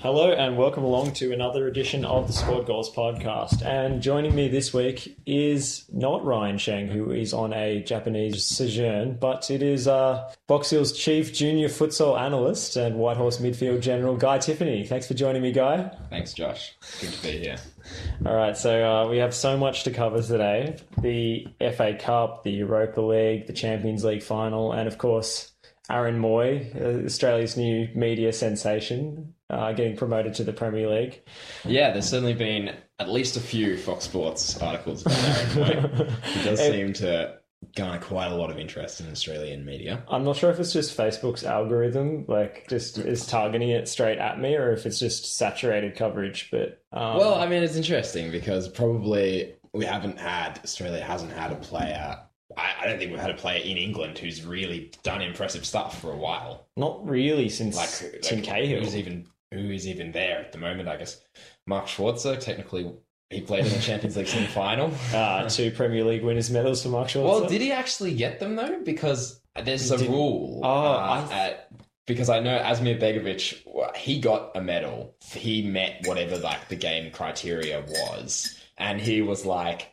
Hello and welcome along to another edition of the Squad Goals podcast. And joining me this week is not Ryan Sheng, who is on a Japanese sojourn, but it is uh, Box Hill's chief junior futsal analyst and Whitehorse midfield general, Guy Tiffany. Thanks for joining me, Guy. Thanks, Josh. Good to be here. All right, so uh, we have so much to cover today the FA Cup, the Europa League, the Champions League final, and of course, Aaron Mooy, uh, Australia's new media sensation, uh, getting promoted to the Premier League. Yeah, there's certainly been at least a few Fox Sports articles about Aaron Mooy. He does seem to garner quite a lot of interest in Australian media. I'm not sure if it's just Facebook's algorithm, like just is targeting it straight at me, or if it's just saturated coverage. But um, Well, I mean, it's interesting because probably we haven't had, Australia hasn't had a player. I, I don't think we've had a player in England who's really done impressive stuff for a while. not really since Like, Tim like Cahill. who's even who is even there at the moment? I guess Mark Schwarzer. Technically, he played in the Champions League semi-final. uh, two Premier League winners' medals for Mark Schwarzer. Well, did he actually get them though? Because there's a Did- rule. Oh, uh, I- at- because I know Asmir Begovic, he got a medal. He met whatever like the game criteria was, and he was like,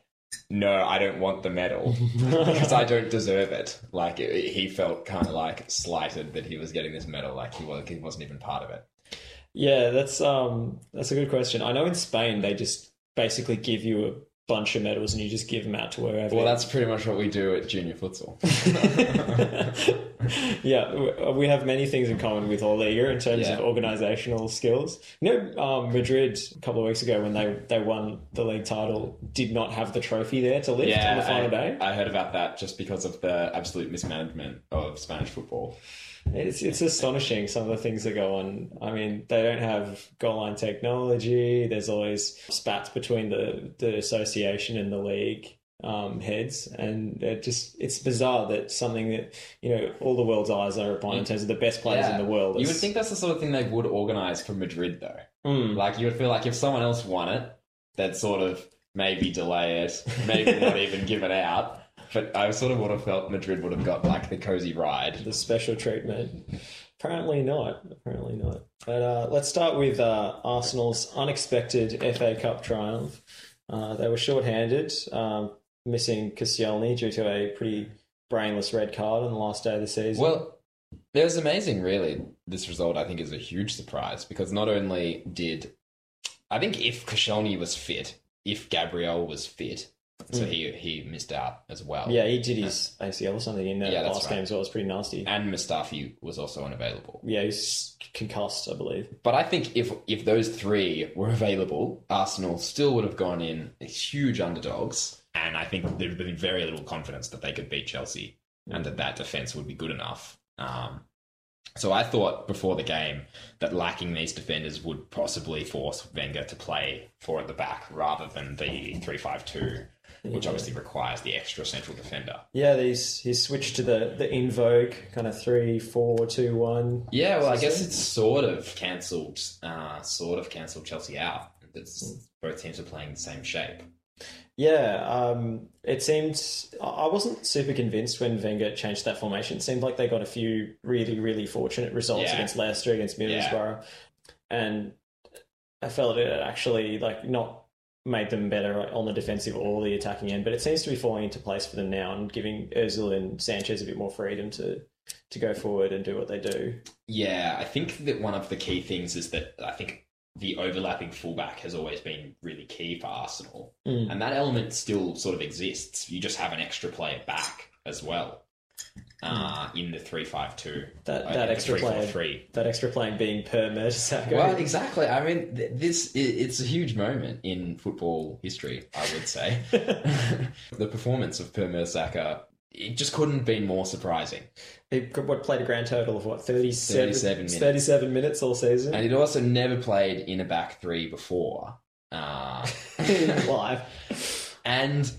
"No, I don't want the medal because I don't deserve it." Like it, he felt kind of like slighted that he was getting this medal, like he was he wasn't even part of it. Yeah, that's um that's a good question. I know in Spain they just basically give you a bunch of medals and you just give them out to wherever. Well, that's pretty much what we do at junior futsal. yeah, we have many things in common with La Liga in terms Yeah. of organizational skills. You know, um, Madrid a couple of weeks ago when they they won the league title did not have the trophy there to lift on the final I, day. I heard about that just because of the absolute mismanagement of Spanish football. It's it's astonishing some of the things that go on. I mean, they don't have goal line technology. There's always spats between the the association and the league um, heads, and it just it's bizarre that something that you know all the world's eyes are upon in terms of the best players in the world. You would think that's the sort of thing they would organize for Madrid, though. Mm. Like you would feel like if someone else won it, they'd sort of maybe delay it, maybe not even give it out. But I sort of would have felt Madrid would have got like the cozy ride. the special treatment. Apparently not. Apparently not. But uh, let's start with uh, Arsenal's unexpected FA Cup triumph. Uh, they were short-handed, um, missing Koscielny due to a pretty brainless red card on the last day of the season. Well, it was amazing, really. This result, I think, is a huge surprise because not only did I think if Koscielny was fit, if Gabriel was fit, so he he missed out as well. Yeah, he did his ACL or something in the Yeah, last right. game as well. It was pretty nasty. and Mustafi was also unavailable. Yeah, he's concussed, I believe. But I think if if those three were available, Arsenal still would have gone in as huge underdogs, and I think there'd been very little confidence that they could beat Chelsea and that that defense would be good enough. Um, so I thought before the game that lacking these defenders would possibly force Wenger to play four at the back rather than the three-five-two, which obviously requires the extra central defender. Yeah, he's he's switched to the the in vogue kind of three, four, two, one. Yeah, well, I guess it's sort of cancelled, uh, sort of cancelled Chelsea out. It's, both teams are playing the same shape. Yeah, um, it seemed I wasn't super convinced when Wenger changed that formation. It seemed like they got a few really, really fortunate results Yeah. against Leicester, against Middlesbrough, and I felt it actually like not made them better on the defensive or the attacking end. But it seems to be falling into place for them now and giving Özil and Sanchez a bit more freedom to to go forward and do what they do. Yeah, I think that one of the key things is that I think the overlapping fullback has always been really key for Arsenal, Mm. and that element still sort of exists. You just have an extra player back as well uh, in the three-five-two. That uh, that extra player, 3-4-3. that extra playing being per Mertesacker. Well, exactly. I mean, th- this it's a huge moment in football history. I would say the performance of Per Mertesacker it just couldn't have been more surprising. He what played a grand total of what 37, 37 minutes. 37 minutes all season And he'd also never played in a back three before. Uh, live. and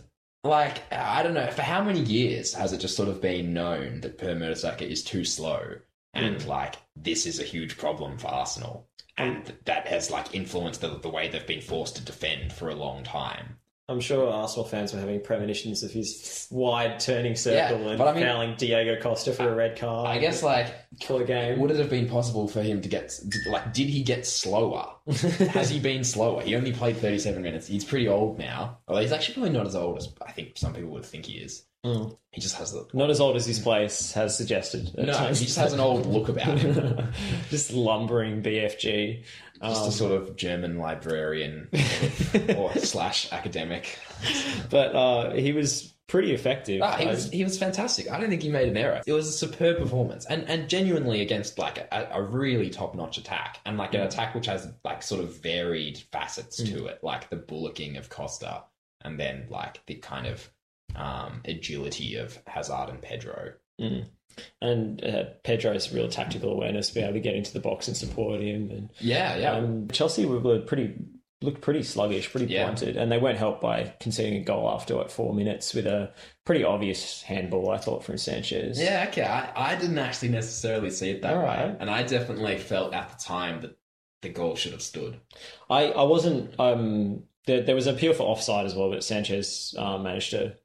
like I don't know for how many years has it just sort of been known that Per Mertesacker is too slow, and mm. like this is a huge problem for Arsenal, and that has like influenced the, the way they've been forced to defend for a long time. I'm sure Arsenal fans were having premonitions of his wide turning circle Yeah, and I mean- fouling Diego Costa for a red card. I guess like killer game. would it have been possible for him to get like did he get slower? Has he been slower? He only played 37 minutes. He's pretty old now. Although he's actually probably not as old as I think some people would think he is. Mm. He just has the Not as old as his place has suggested. no. times. He just has an old look about him. just lumbering BFG. Just Um, a sort of German librarian or slash academic. but uh, he was pretty effective. Ah, he was he was fantastic. I don't think he made an error. It was a superb performance, and and genuinely against like a, a really top notch attack, and like an attack which has like sort of varied facets to it, like the bullocking of Costa, and then like the kind of um, agility of Hazard and Pedro. and uh, Pedro's real tactical awareness, be able to get into the box and support him. And Yeah, yeah. um, Chelsea were, pretty looked pretty sluggish, pretty Yeah. blunted, and they weren't helped by conceding a goal after what four minutes with a pretty obvious handball. I thought from Sanchez. yeah, okay. I, I didn't actually necessarily see it that All way, right. and I definitely felt at the time that the goal should have stood. I I wasn't. Um, there, there was an appeal for offside as well, but Sanchez uh, managed to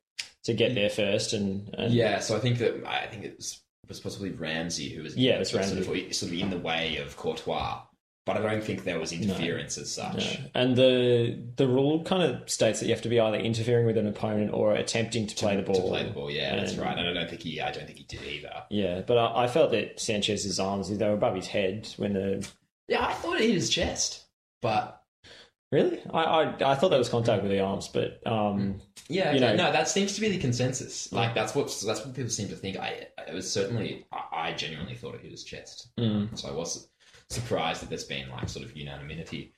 to get there first, and, and Yeah, so I think that I think it was, was possibly Ramsey who was Yeah, it's sort Ramsey. of, sort of in the way of Courtois, but I don't think there was interference as such. No. And the the rule kind of states that you have to be either interfering with an opponent or attempting to play the ball. To play the ball, yeah, that's right. And I don't think he, I don't think he did either. Yeah, but I, I felt that Sanchez's arms they were above his head when the Yeah, I thought it hit his chest, but really I I, I thought that was contact with the arms, but um yeah, You know- no, that seems to be the consensus. Like that's what that's what people seem to think. I it was certainly I, I genuinely thought it hit his chest, mm, so I was surprised that there's been like sort of unanimity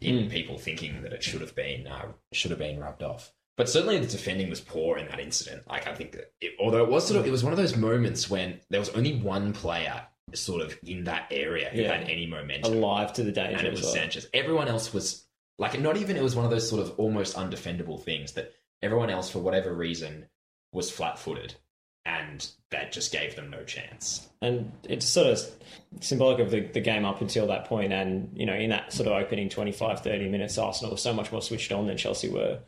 in people thinking that it should have been uh, should have been rubbed off. But certainly the defending was poor in that incident. Like I think that it, although it was sort of it was one of those moments when there was only one player sort of in that area who Yeah. had any momentum. alive to the danger. and it was well. Sanchez. Everyone else was like not even it was one of those sort of almost undefendable things that everyone else for whatever reason was flat-footed and that just gave them no chance. and it's sort of symbolic of the, the game up until that point and you know in that sort of opening 25 30 minutes arsenal was so much more switched on than chelsea were.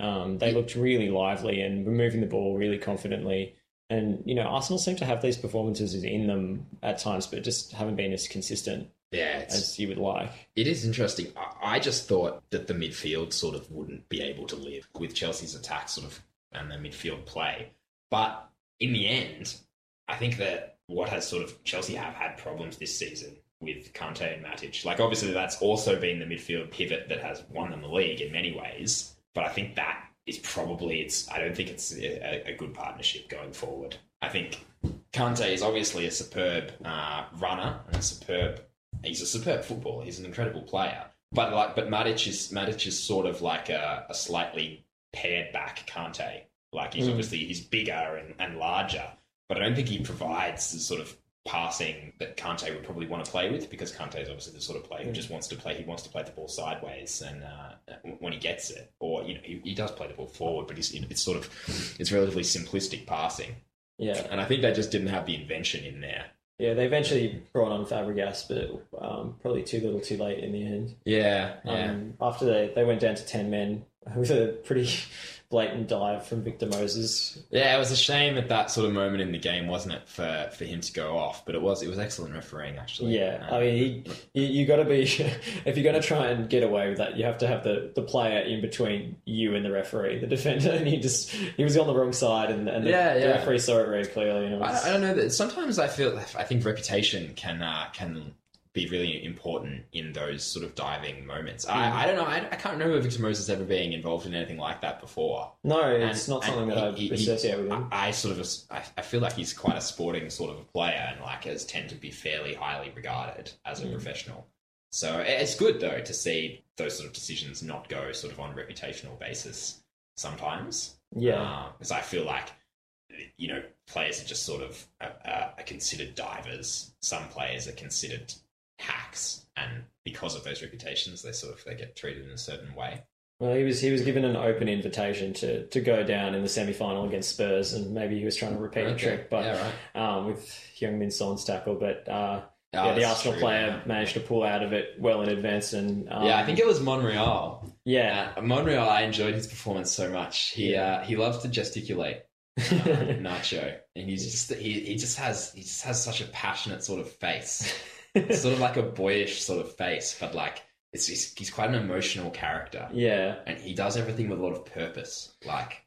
Um, they looked really lively and were moving the ball really confidently. And you know arsenal seem to have these performances in them at times but just haven't been as consistent Yeah, as you would like it is interesting. I, I just thought that the midfield sort of wouldn't be able to live with Chelsea's attack sort of and their midfield play. But in the end, I think that what has sort of Chelsea have had problems this season with Kante and Matic. Like obviously that's also been the midfield pivot that has won them the league in many ways. But I think that is probably it's I don't think it's a, a good partnership going forward. I think Kante is obviously a superb uh, runner and a superb he's a superb footballer. He's an incredible player. But like, but Matic is Matic is sort of like a, a slightly pared back Kante. Like he's Mm. obviously he's bigger and, and larger, but I don't think he provides the sort of passing that Kante would probably want to play with because Kante is obviously the sort of player who just wants to play. He wants to play the ball sideways, and uh, when he gets it, or you know, he, he does play the ball forward, but he's, it's sort of it's relatively simplistic passing, yeah and I think they just didn't have the invention in there. Yeah they eventually brought on fabregas but um, probably too little too late in the end Yeah, yeah. Um, after they, they went down to 10 men with a pretty blatant dive from Victor Moses. Yeah, it was a shame at that sort of moment in the game, wasn't it, for, for him to go off? But it was it was excellent refereeing actually. Yeah, Um, I mean, he, you, you got to be, if you're going to try and get away with that, you have to have the, the player in between you and the referee, the defender, and he just, he was on the wrong side, and, and the, Yeah, the referee saw it very clearly. And it was, I, I don't know that sometimes I feel I think reputation can uh, can be really important in those sort of diving moments. I, I don't know. I, I can't remember Victor Moses ever being involved in anything like that before. no, it's not something and that I he- he- associate with him. I, I sort of I, I feel like he's quite a sporting sort of a player and like has tend to be fairly highly regarded as a Mm. professional. So it's good though to see those sort of decisions not go sort of on a reputational basis sometimes. yeah. because I feel like you know players are just sort of uh, uh, are considered divers. Some players are considered hacks, and because of those reputations, they sort of they get treated in a certain way. Well, he was he was given an open invitation to, to go down in the semi final against Spurs, and maybe he was trying to repeat the Okay. trick, but yeah, right. um, with Heung Min Son's tackle. But uh, Oh, yeah, the Arsenal true, player yeah. managed to pull out of it well in advance, and um, yeah, I think it was Monreal Yeah. Uh, Monreal, I enjoyed his performance so much. He uh, he loves to gesticulate. uh, Nacho, and he's just he, he just has he just has such a passionate sort of face, It's sort of like a boyish sort of face, but like it's he's, he's quite an emotional character, yeah. and he does everything with a lot of purpose. Like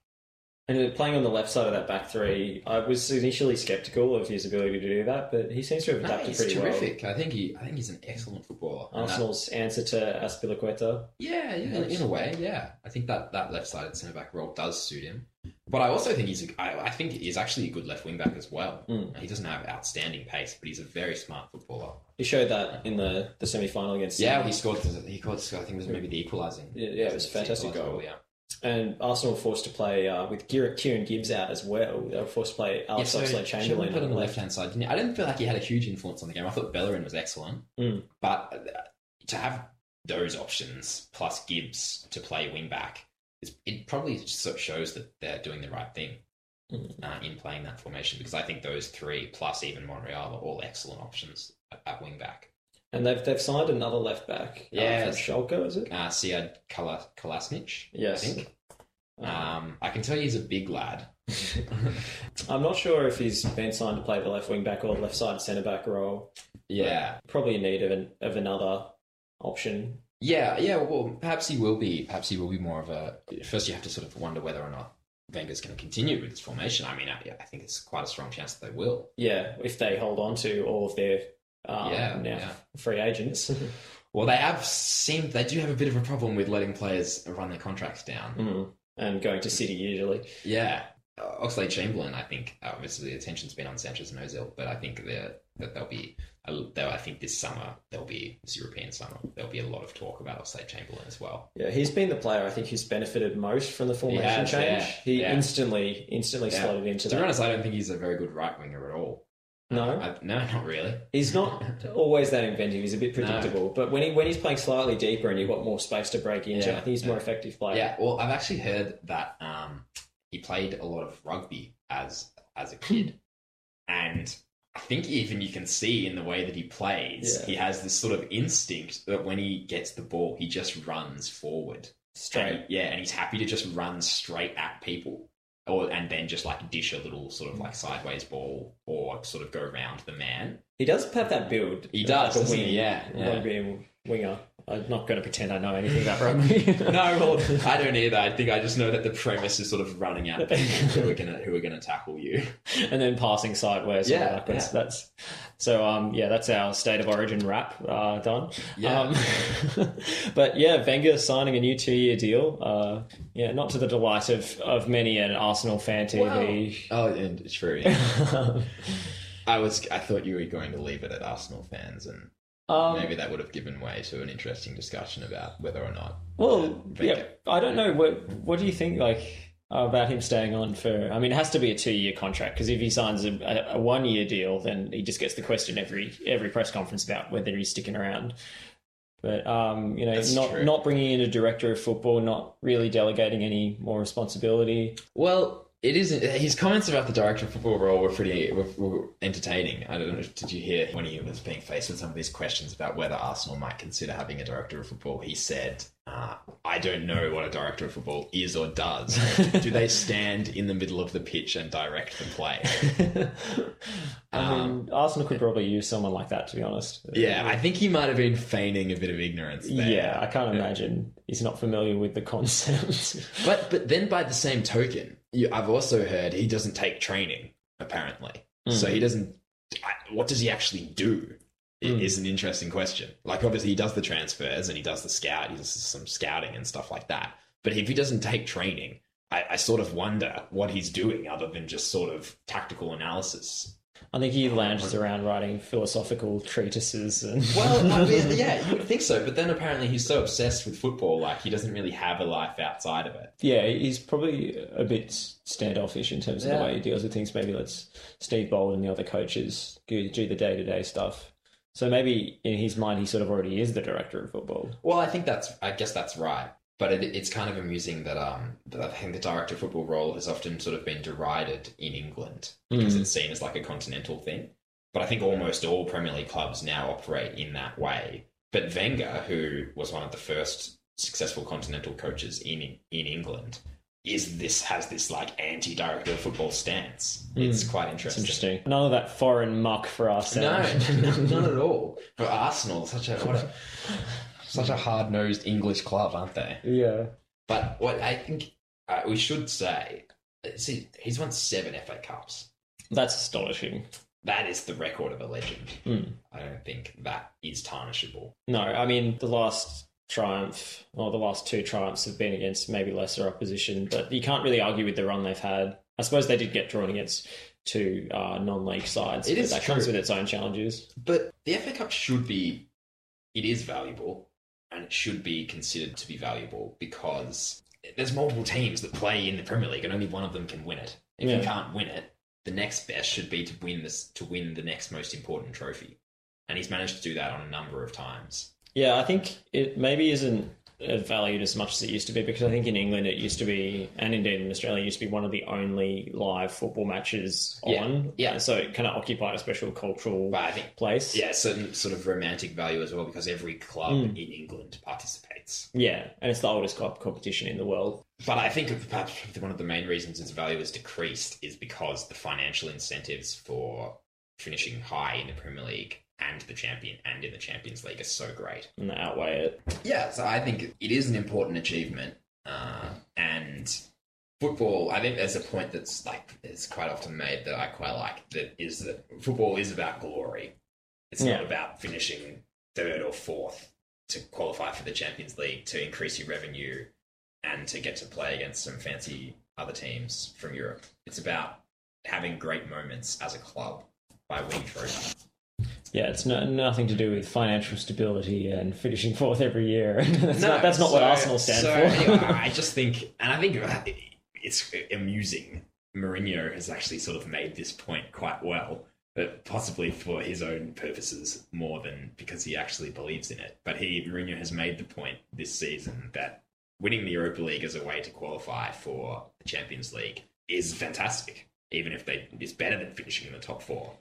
And playing on the left side of that back three, I was initially skeptical of his ability to do that, but he seems to have adapted no, he's pretty terrific. I think he I think he's an excellent footballer. well. Arsenal's answer to Azpilicueta. Yeah, yeah, in, in a way, yeah. I think that that left-sided centre back role does suit him. But I also think he's a, I, I think he's actually a good left wing back as well. Mm. He doesn't have outstanding pace, but he's a very smart footballer. He showed that in the, the semi final against Yeah, he scored. He scored. I think it was maybe the equalising. Yeah, yeah, it was a fantastic goal. Yeah. And Arsenal were forced to play uh, with Kieran Gibbs out as well. They were forced to play Alex yeah, so Chamberlain put on the left hand side. Didn't? I didn't feel like he had a huge influence on the game. I thought Bellerin was excellent, Mm. but uh, to have those options plus Gibbs to play wing back, it probably so- shows that they're doing the right thing. Mm. uh, in playing that formation because I think those three plus even Monreal are all excellent options at wing back. And they've they've signed another left back. Yeah, uh, from Schalke, is it? Uh, Sead Kala- Yes. I think. Um, Um, I can tell you he's a big lad. I'm not sure if he's been signed to play the left wing back or left side centre back role. Yeah, Probably in need of an, of another option. yeah, yeah. Well, perhaps he will be. Perhaps he will be more of a. First, you have to sort of wonder whether or not Wenger's going to continue with this formation. I mean, I, I think it's quite a strong chance that they will. Yeah, if they hold on to all of their um, Yeah, now yeah. free agents. Well, they have seemed they do have a bit of a problem with letting players run their contracts down. Mm. And going to City usually. Yeah. Uh, Oxlade Chamberlain, I think, obviously the attention's been on Sanchez and Ozil, but I think that there'll be, Though I think this summer, there'll be, this European summer, there'll be a lot of talk about Oxlade Chamberlain as well. Yeah, he's been the player I think who's benefited most from the formation has, change. yeah, he yeah. instantly instantly Yeah. slotted into To be honest, I don't think he's a very good right winger at all. No, I, no, not really. he's not always that inventive. He's a bit predictable. But when he when he's playing slightly deeper and you've got more space to break into, Yeah, I think he's a more effective player. Yeah, well, I've actually heard that um, he played a lot of rugby as as a kid, and I think even you can see in the way that he plays, Yeah. he has this sort of instinct that when he gets the ball, he just runs forward. straight. And he- yeah, and he's happy to just run straight at people. Or, and then just like dish a little sort of like sideways ball or sort of go around the man. He does have that build. He does, like doesn't he? Yeah, yeah. rugby winger. I'm not going to pretend I know anything about rugby. No, well, I don't either. I think I just know that the premise is sort of running at people who are gonna who are gonna tackle you. and then passing sideways. Yeah, Yeah, like that's, yeah. that's so. Um, yeah, that's our state of origin wrap uh, done. Yeah. Um, but yeah, Wenger signing a new two-year deal. Uh, yeah, not to the delight of, of many an Arsenal fan TV. Oh, and it's true. I was. I thought you were going to leave it at Arsenal fans, and um, maybe that would have given way to an interesting discussion about whether or not. well, yeah, I don't know. What what do you think? Like. About him staying on for, I mean, it has to be a two-year contract because if he signs a, a, a one-year deal, then he just gets the question every every press conference about whether he's sticking around. But um, you know, That's not true. not bringing in a director of football, not really delegating any more responsibility. Well, it is. His comments about the director of football role were pretty were, were entertaining. I don't know. Did you hear when he was being faced with some of these questions about whether Arsenal might consider having a director of football? He said, uh, "I don't know what a director of football is or does. Do they stand in the middle of the pitch and direct the play?" I mean, Arsenal could probably use someone like that, to be honest. Um, Yeah, I think he might have been feigning a bit of ignorance there. yeah, I can't imagine he's not familiar with the concept. But but then by the same token, you, I've also heard he doesn't take training apparently. So he doesn't. I- What does he actually do? It Mm. is an interesting question. Like obviously he does the transfers and he does the scout. He does some scouting and stuff like that. But if he doesn't take training, I, I sort of wonder what he's doing other than just sort of tactical analysis. I think he lounges around writing philosophical treatises and. Well, I mean, yeah, you would think so. But then apparently he's so obsessed with football, like he doesn't really have a life outside of it. yeah, he's probably a bit standoffish in terms of Yeah. the way he deals with things. Maybe let's Steve Bould and the other coaches do do the day to day stuff. So maybe in his mind, he sort of already is the director of football. Well, I think that's. I guess that's right. But it, it's kind of amusing that um, that I think the director of football role has often sort of been derided in England because Mm. it's seen as like a continental thing. But I think almost all Premier League clubs now operate in that way. But Wenger, who was one of the first successful continental coaches in in England is this has this like anti director of football stance. It's quite interesting. It's interesting. None of that foreign muck for us. No, none at all. For Arsenal, such a what a such a hard nosed English club, aren't they? yeah. But what I think uh, we should say, see, he's won seven FA Cups. That's astonishing. That is the record of a legend. Mm. I don't think that is tarnishable. No, I mean the last triumph or the last two triumphs have been against maybe lesser opposition, but you can't really argue with the run they've had. I suppose they did get drawn against two uh, non-league sides, It but is that comes with its own challenges. But the FA Cup should be, it is valuable, and it should be considered to be valuable because there's multiple teams that play in the Premier League, and only one of them can win it. If Yeah. you can't win it, the next best should be to win this to win the next most important trophy, and he's managed to do that on a number of times. Yeah, I think it maybe isn't valued as much as it used to be because I think in England it used to be, and indeed in Australia, it used to be one of the only live football matches Yeah, on. yeah. So it kind of occupied a special cultural But I think place. yeah, certain sort of romantic value as well because every club Mm. in England participates. Yeah, and it's the oldest club competition in the world. But I think perhaps one of the main reasons its value has decreased is because the financial incentives for finishing high in the Premier League and the champion and in the Champions League are so great. and they outweigh it. Yeah, so I think it is an important achievement, uh, and football. I think there's a point that's like it's quite often made that I quite like that is that football is about glory. It's not about finishing third or fourth to qualify for the Champions League to increase your revenue and to get to play against some fancy other teams from Europe. It's about having great moments as a club by winning trophies. Yeah, it's no, nothing to do with financial stability and finishing fourth every year. that's, No, not, that's not what Arsenal stand so for. anyway, I just think, and I think uh, it's amusing. Mourinho has actually sort of made this point quite well, but possibly for his own purposes more than because he actually believes in it. But he, Mourinho, has made the point this season that winning the Europa League as a way to qualify for the Champions League is fantastic, even if they is better than finishing in the top four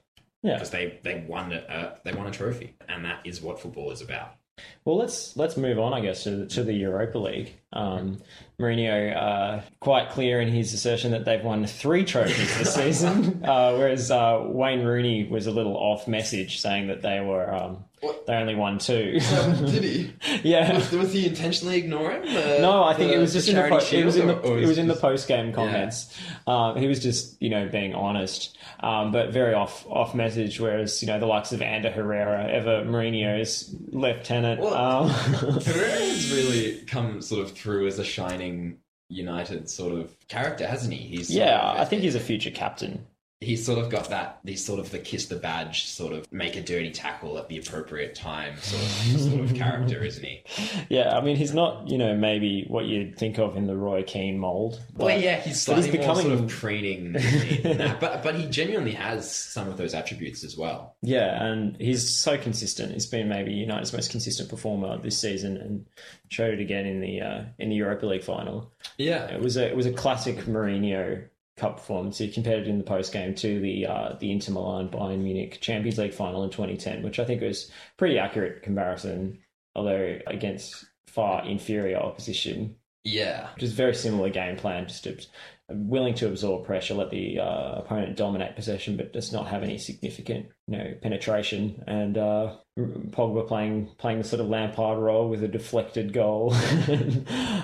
yeah. because they they won a they won a trophy, and that is what football is about. Well, let's let's move on, I guess, to the, to the Europa League. Um, Mourinho uh, quite clear in his assertion that they've won three trophies this season, uh, whereas uh, Wayne Rooney was a little off message, saying that they were um, What? they only won two. Did he? yeah. Was, was he intentionally ignoring? The, No, I think the- it was just in the po- it was in the or- or it was in the post game comments. Um, he was just you know being honest, um, but very off off message. Whereas you know the likes of Ander Herrera, ever Mourinho's lieutenant. Well, um, Herrera has really come sort of through as a shining United sort of character, hasn't he? He's sort yeah, of- I think he's a future captain. He's sort of got that. He's sort of the kiss the badge, sort of make a dirty tackle at the appropriate time, sort of sort of character, isn't he? Yeah, I mean he's not you know maybe what you'd think of in the Roy Keane mold. Well, but- yeah, he's but he's slightly more sort becoming- of preening, but but he genuinely has some of those attributes as well. Yeah, and he's so consistent. He's been maybe United's most consistent performer this season, and showed it again in the uh, in the Europa League final. Yeah, It was a it was a classic Mourinho Cup performance. He compared it in the post game to the uh, the Inter Milan Bayern Munich Champions League final in 2010, which I think was pretty accurate comparison, although against far inferior opposition. yeah. Just very similar game plan, just to, willing to absorb pressure, let the uh, opponent dominate possession, but does not have any significant, you know, penetration. And uh, Pogba playing playing the sort of Lampard role with a deflected goal.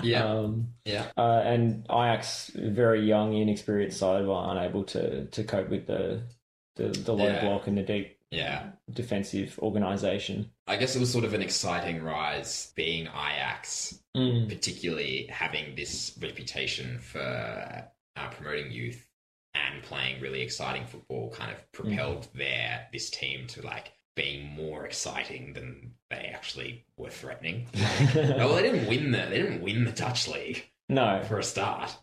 Yeah. Um, Yeah. uh, and Ajax, very young, inexperienced side, were unable to to cope with the the, the low Yeah. block and the deep Yeah. defensive organisation. I guess it was sort of an exciting rise being Ajax, Mm. particularly having this reputation for uh, promoting youth and playing really exciting football kind of propelled their this team to like being more exciting than they actually were threatening. well, they didn't win the they didn't win the Dutch league No, for a start.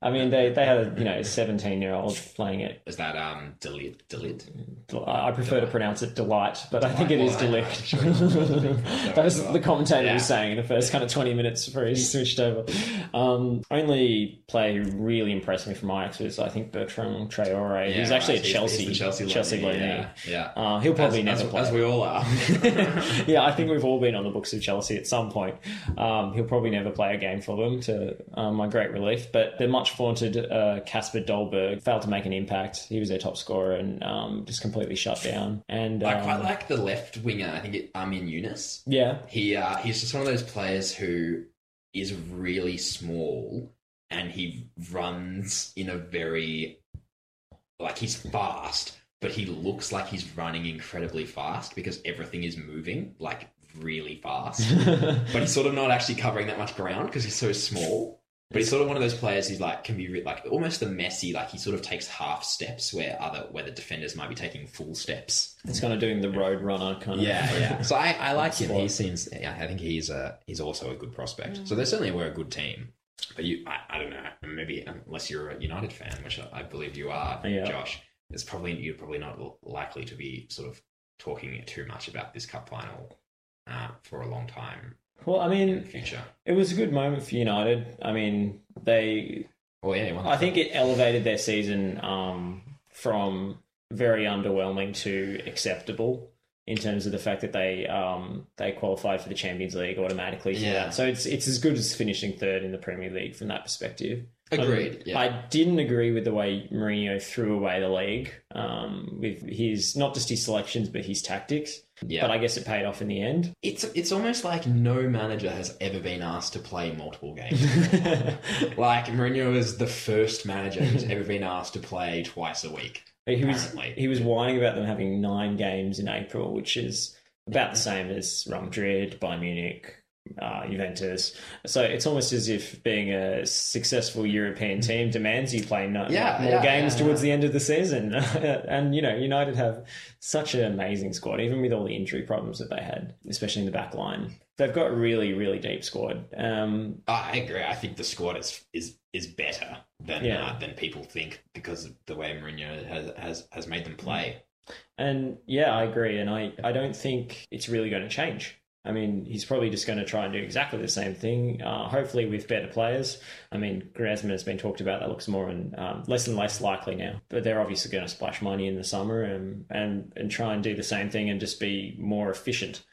I mean, they, they had a you know seventeen year old playing it. Is that um De Ligt? Delit? I prefer to pronounce it delight, but I think it is delight. sure. that was the commentator was Yeah. saying in the first kind of twenty minutes before he switched over. Um, only player who really impressed me from Ajax was I think Bertrand Traore. He's actually right. at Chelsea. He's Chelsea, Chelsea. Yeah. yeah. Uh, he'll probably as, never as, play. as we all are. yeah, I think we've all been on the books of Chelsea at some point. Um, he'll probably never play a game for them, to um, my great relief. But the much vaunted uh, Kasper Dolberg failed to make an impact. He was their top scorer and um, just completely shut down. And I quite um, like the left winger. I think it, Amin Younes. yeah, He uh, he's just one of those players who is really small and he runs in a very like he's fast, but he looks like he's running incredibly fast because everything is moving like really fast. but he's sort of not actually covering that much ground because he's so small. But he's sort of one of those players who like can be like almost the Messi. Like he sort of takes half steps where other where the defenders might be taking full steps. it's kind of doing the road runner kind of. Yeah, yeah. So I, I like him. He seems. Yeah, I think he's a he's also a good prospect. So they certainly were a good team. But you, I, I don't know. Maybe unless you're a United fan, which I, I believe you are, Yeah. Josh. It's probably you're probably not likely to be sort of talking too much about this cup final uh, for a long time Well, I mean, future. it was a good moment for United. I mean, they Well, yeah, he won the I think it elevated their season um, from very underwhelming to acceptable in terms of the fact that they um, they qualified for the Champions League automatically. Yeah. that. So it's it's as good as finishing third in the Premier League from that perspective. agreed. Um, yeah, I didn't agree with the way Mourinho threw away the league um, with his not just his selections but his tactics. yeah. But I guess it paid off in the end. it's it's almost like no manager has ever been asked to play multiple games. like Mourinho is the first manager who's ever been asked to play twice a week. He was he was whining about them having nine games in April, which is about the same as Real Madrid, Bayern Munich, uh, Juventus. So it's almost as if being a successful European team demands you play no, Yeah, more yeah, games yeah, towards the end of the season. and you know, United have such an amazing squad, even with all the injury problems that they had, especially in the back line. They've got a really, really deep squad. Um, I agree. I think the squad is is is better than Yeah. uh, than people think because of the way Mourinho has has has made them play. And yeah, I agree. And I, I don't think it's really going to change. I mean, he's probably just going to try and do exactly the same thing, uh, hopefully with better players. I mean, Griezmann has been talked about. That looks more and um, less and less likely now. But they're obviously going to splash money in the summer and, and, and try and do the same thing and just be more efficient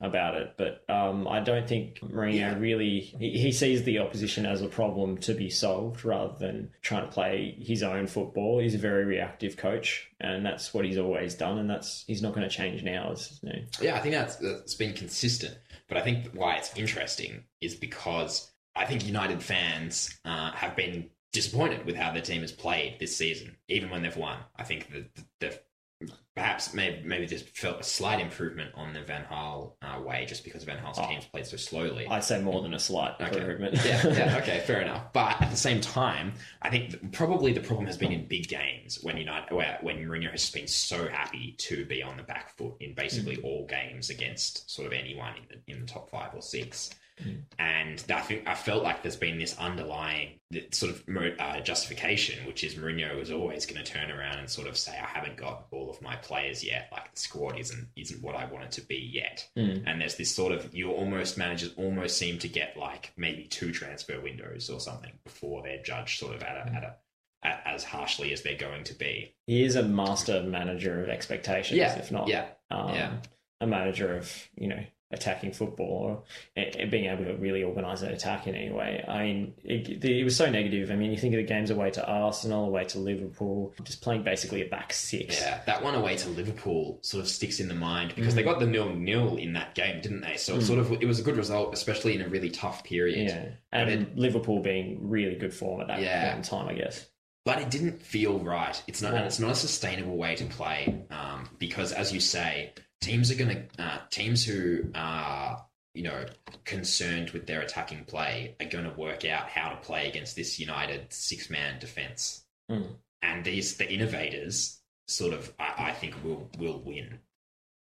about it. But um, I don't think Mourinho Yeah. really he, he sees the opposition as a problem to be solved rather than trying to play his own football. He's a very reactive coach, and that's what he's always done, and that's he's not going to change now. It's, you know, Yeah, I think that's that's been consistent. But I think why it's interesting is because I think United fans uh, have been disappointed with how their team has played this season, even when they've won. I think that they've perhaps maybe maybe just felt a slight improvement on the Van Gaal uh, way, just because Van Gaal's Oh. teams played so slowly. I'd say more than a slight Okay. improvement. yeah, yeah, okay, fair enough. But at the same time, I think probably the problem has been in big games when United, where, when Mourinho has been so happy to be on the back foot in basically all games against sort of anyone in the, in the top five or six. And I think I felt like there's been this underlying sort of uh, justification, which is Mourinho is always going to turn around and sort of say, "I haven't got all of my players yet. Like the squad isn't isn't what I want it to be yet." Mm. And there's this sort of you almost managers almost seem to get like maybe two transfer windows or something before they're judged sort of at a, at a at, as harshly as they're going to be. He is a master manager of expectations, Yeah, if not yeah, um, yeah. a manager of you know attacking football or eh, being able to really organise an attack in any way. I mean, it, it was so negative. I mean, you think of the games away to Arsenal, away to Liverpool, just playing basically a back six. Yeah, that one away to Liverpool sort of sticks in the mind because they got the nil nil in that game, didn't they? So it sort of it was a good result, especially in a really tough period. Yeah, and Liverpool being really good form at that Yeah. point in time, I guess. but it didn't feel right. It's not, and it's not a sustainable way to play um, because, as you say, teams are going to uh, teams who are you know concerned with their attacking play are going to work out how to play against this United six man defense, Mm. and these the innovators sort of I, I think will will win.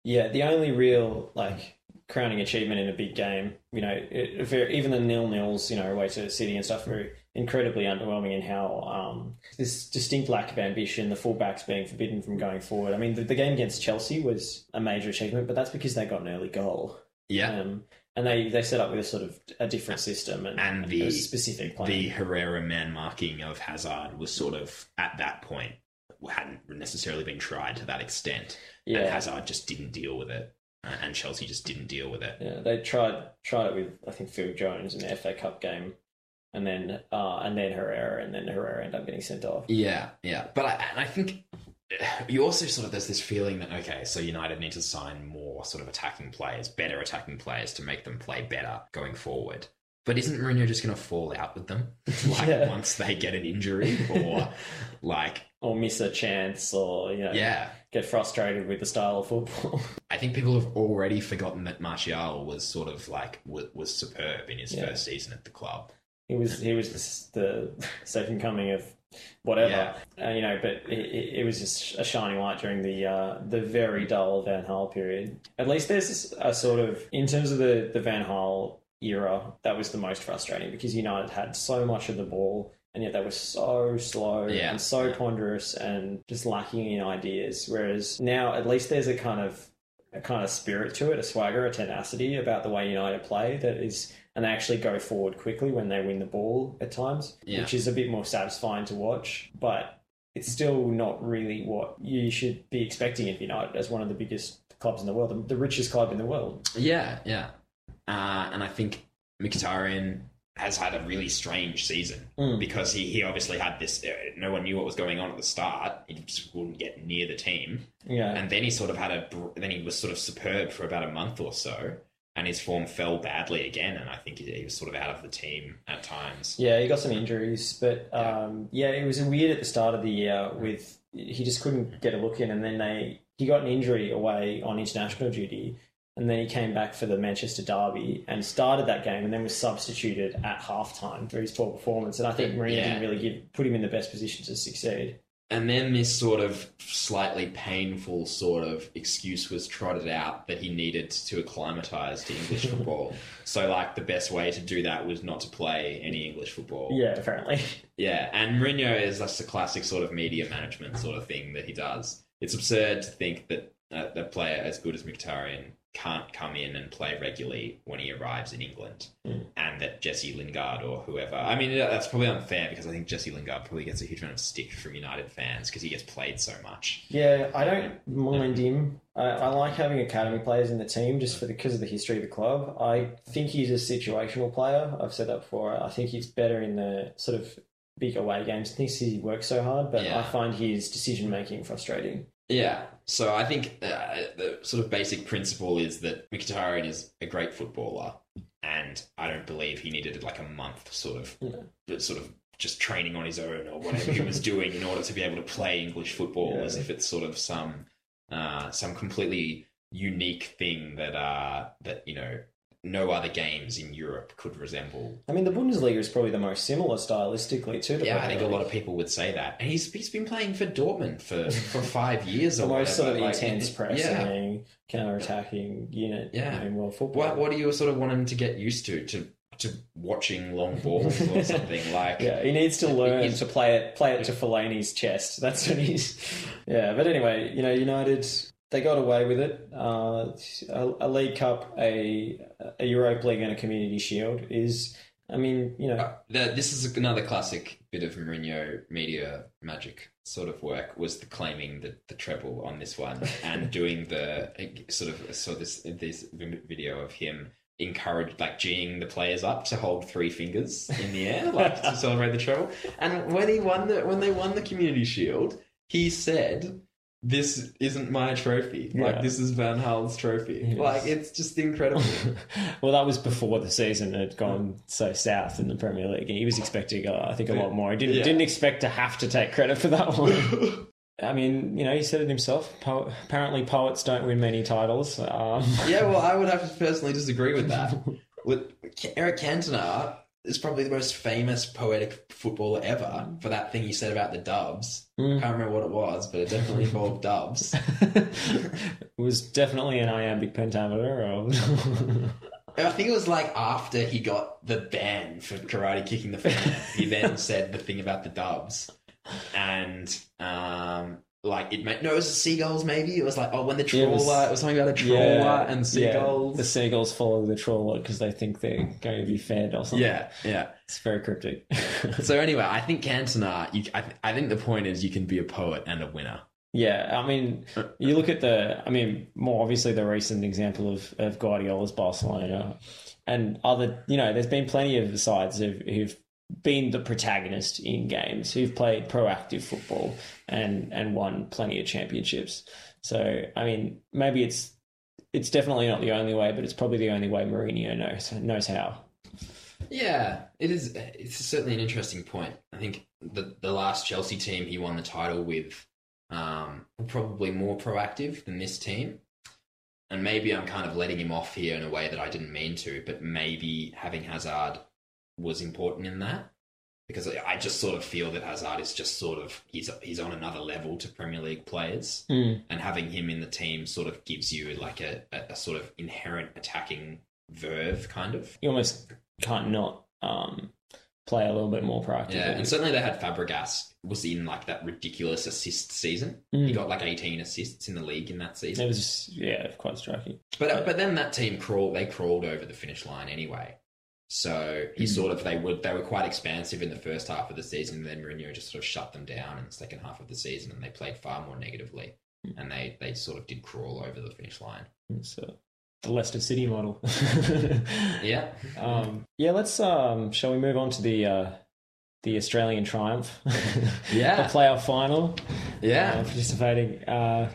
Yeah, the only real like crowning achievement in a big game, you know, it, very, even the nil nils, you know, away to City and stuff, were incredibly underwhelming in how um, this distinct lack of ambition, the fullbacks being forbidden from going forward. I mean, the, the game against Chelsea was a major achievement, but that's because they got an early goal. Yeah. Um, and they, they set up with a sort of a different system and, And the- a specific plan. the Herrera man marking of Hazard was sort of at that point hadn't necessarily been tried to that extent, and yeah, Hazard just didn't deal with it, uh, and Chelsea just didn't deal with it. yeah, they tried tried it with I think Phil Jones in the FA Cup game, and then uh, and then Herrera, and then Herrera ended up getting sent off. Yeah, yeah, but I, and I think you also sort of there's this feeling that okay, so United need to sign more sort of attacking players, better attacking players to make them play better going forward. But isn't Mourinho just going to fall out with them, like Yeah. once they get an injury, or like or miss a chance, or you know, yeah? get frustrated with the style of football. I think people have already forgotten that Martial was sort of like was, was superb in his Yeah. first season at the club. He was he was the, the second coming of whatever, Yeah. uh, you know. But it, it, was just a shining light during the uh, the very dull Van Gaal period. At least there's a sort of in terms of the the Van Gaal era, that was the most frustrating because United had so much of the ball. And yet they were so slow Yeah. and so ponderous and just lacking in ideas. Whereas now, at least there's a kind of a kind of spirit to it, a swagger, a tenacity about the way United play that is, and they actually go forward quickly when they win the ball at times, Yeah. which is a bit more satisfying to watch. But it's still not really what you should be expecting of United as one of the biggest clubs in the world, the, richest club in the world. Yeah, yeah. Uh, and I think Mkhitaryan has had a really strange season Mm. because he, he obviously had this. Uh, no one knew what was going on at the start. He just wouldn't get near the team, Yeah, and then he sort of had a. Then he was sort of superb for about a month or so, and his form fell badly again. And I think he, he was sort of out of the team at times. Yeah, he got some injuries, but um, yeah, it was weird at the start of the year with he just couldn't get a look in, and then they he got an injury away on international duty, and then he came back for the Manchester derby and started that game, and then was substituted at halftime for his poor performance, and I think Mourinho Yeah. didn't really give put him in the best position to succeed. And then this sort of slightly painful sort of excuse was trotted out that he needed to acclimatise to English football. So, like, the best way to do that was not to play any English football. Yeah, apparently. Yeah, and Mourinho is just a classic sort of media management sort of thing that he does. It's absurd to think that a player as good as Mkhitaryan can't come in and play regularly when he arrives in England, Mm. and that Jesse Lingard or whoever. I mean, that's probably unfair because I think Jesse Lingard probably gets a huge amount of stick from United fans because he gets played so much. Yeah, I don't mind him. I, I like having academy players in the team just for because of the history of the club. I think he's a situational player. I've said that before. I think he's better in the sort of big away games. I think he works so hard, but Yeah. I find his decision making frustrating. Yeah, so I think uh, the sort of basic principle is that Mkhitaryan is a great footballer, and I don't believe he needed like a month sort of Yeah. sort of just training on his own or whatever he was doing in order to be able to play English football Yeah. as if it's sort of some uh, some completely unique thing that uh, that you know no other games in Europe could resemble. I mean, the Bundesliga is probably the most similar stylistically to the Yeah, I think a lot of people would say that, and he's he's been playing for Dortmund for for five years the or most sort of whatever, like, intense Yeah, pressing, counter attacking unit Yeah. in world football. What what do you sort of want him to get used to to to watching long balls or something like? Yeah, he needs to learn to play it play it to Fellaini's chest. That's what he's. Yeah, but anyway, you know, United they got away with it. Uh, a, a League Cup, a a Europa League, and a Community Shield is. I mean, you know, Uh, the, this is another classic bit of Mourinho media magic sort of work was the claiming the, the treble on this one and doing the sort of saw this this video of him encourage like geeing the players up to hold three fingers in the air like to celebrate the treble and when he won the when they won the community shield he said this isn't my trophy Yeah. like this is Van Haal's trophy Yes. like it's just incredible well, that was before the season had gone so south in the Premier League. He was expecting, uh, I think, a lot more. He didn't Yeah. didn't expect to have to take credit for that one. I mean, you know, he said it himself. Po- apparently, poets don't win many titles. Um, Yeah, well, I would have to personally disagree with that. With Eric Cantona, is probably the most famous poetic footballer ever for that thing you said about the Dubs. Mm. Can't remember what it was, but it definitely involved Dubs. it was definitely an iambic pentameter. Or... I think it was like after he got the ban for karate kicking the fan, he then said the thing about the Dubs, and um, like it made no, it was the seagulls. Maybe it was like oh, when the Yeah, it trawler, was- it was, something about a trawler and seagulls. Yeah, the seagulls follow the trawler because they think they're going to be fed or something. yeah, yeah. It's very cryptic. So anyway, I think Cantona. You, I, th- I think the point is you can be a poet and a winner. yeah, I mean, uh, you look at the, I mean, more obviously the recent example of, of Guardiola's Barcelona and other, you know, there's been plenty of sides who've, who've been the protagonist in games, who've played proactive football and, and won plenty of championships. So, I mean, maybe it's, it's definitely not the only way, but it's probably the only way Mourinho knows, knows how. Yeah, it is. It's certainly an interesting point. I think the the last Chelsea team he won the title with um, were probably more proactive than this team. And maybe I'm kind of letting him off here in a way that I didn't mean to, but maybe having Hazard was important in that because I- just sort of feel that Hazard is just sort of he's he's on another level to Premier League players, and having him in the team sort of gives you like a, a, sort of inherent attacking verve, kind of. You almost can't not um, play a little bit more proactively. Yeah, and certainly they had Fabregas was in like that ridiculous assist season. He Mm. got like 18 assists in the league in that season. It was just, yeah, quite striking. But but then that team crawled. They crawled over the finish line anyway. So he Mm. sort of they were they were quite expansive in the first half of the season. And then Mourinho just sort of shut them down in the second half of the season, and they played far more negatively. Mm. And they they sort of did crawl over the finish line. It's uh, the Leicester City model. Yeah, Um, yeah, let's. Um, shall we move on to the uh, the Australian triumph? Yeah. the playoff final. yeah. uh, participating uh,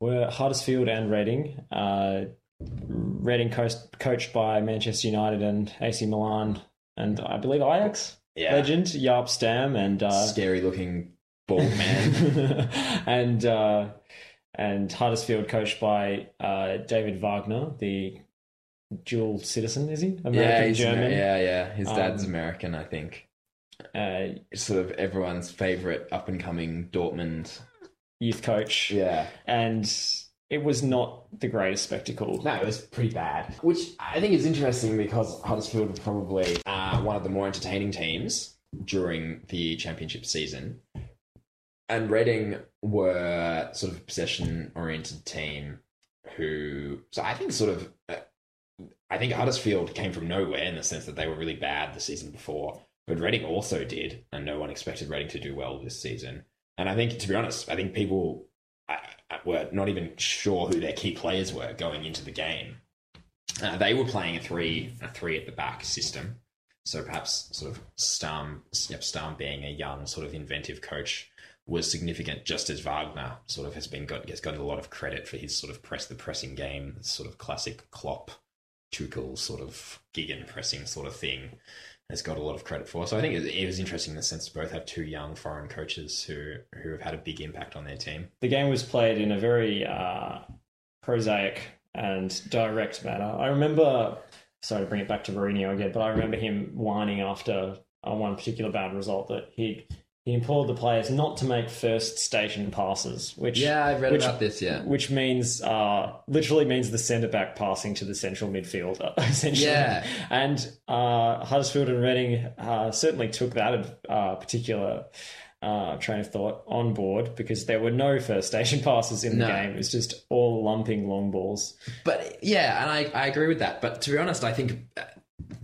were Huddersfield and Reading. Uh, Reading coached, coached by Manchester United and AC Milan, and I believe Ajax Yeah. legend Jaap Stam and uh, Scary looking bald man. and uh, and Huddersfield coached by uh, David Wagner, the dual citizen, is he? American yeah, he's German. Yeah, yeah. His dad's Um, American, I think. Uh, Sort of everyone's favorite up and coming Dortmund. youth coach, Yeah. and it was not the greatest spectacle. No, it was pretty bad. Which I think is interesting because Huddersfield were probably uh, one of the more entertaining teams during the championship season. And Reading were sort of a possession oriented team who. So I think sort of. Uh, I think Huddersfield came from nowhere in the sense that they were really bad the season before. But Reading also did, and no one expected Reading to do well this season. And I think, to be honest, I think people were not even sure who their key players were going into the game. Uh, they were playing a three, a three at the back system. So perhaps sort of Stam, yep, Stam being a young, sort of inventive coach was significant. Just as Wagner sort of has been got has got a lot of credit for his sort of press the pressing game, sort of classic Klopp, Tuchel sort of gegenpressing sort of thing has got a lot of credit for. So I think it, was interesting in the sense to both have two young foreign coaches who who have had a big impact on their team. The game was played in a very uh, prosaic and direct manner. I remember, sorry to bring it back to Mourinho again, but I remember him whining after uh, one particular bad result that he he implored the players not to make first station passes, which yeah, I've read Which- about this. Yeah, which means uh, literally means the centre back passing to the central midfielder, essentially. Yeah. And uh, Huddersfield and Reading uh, certainly took that uh, particular uh, train of thought on board because there were no first station passes in the No. game. It was just all lumping long balls. But yeah, and I, I agree with that. But to be honest, I think uh,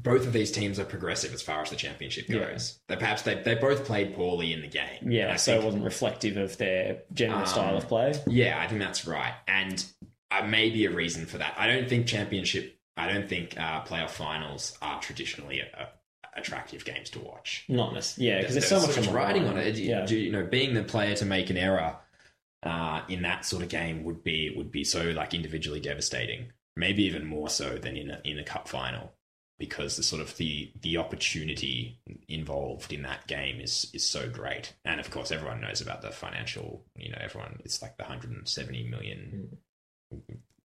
both of these teams are progressive as far as the championship Yeah. goes. They perhaps they, they both played poorly in the game. Yeah, so it wasn't reflective of their general Um, style of play. yeah, I think that's right, and uh, maybe a reason for that. I don't think championship. I don't think uh, playoff finals are traditionally uh attractive games to watch. Not necessarily. Yeah, because there's, so much, much riding on it. Yeah. You know, being the player to make an error uh, in that sort of game would be would be so like individually devastating. Maybe even more so than in a, in a cup final, because the sort of the the opportunity involved in that game is is so great. And of course, everyone knows about the financial. You know, everyone it's like the 170 million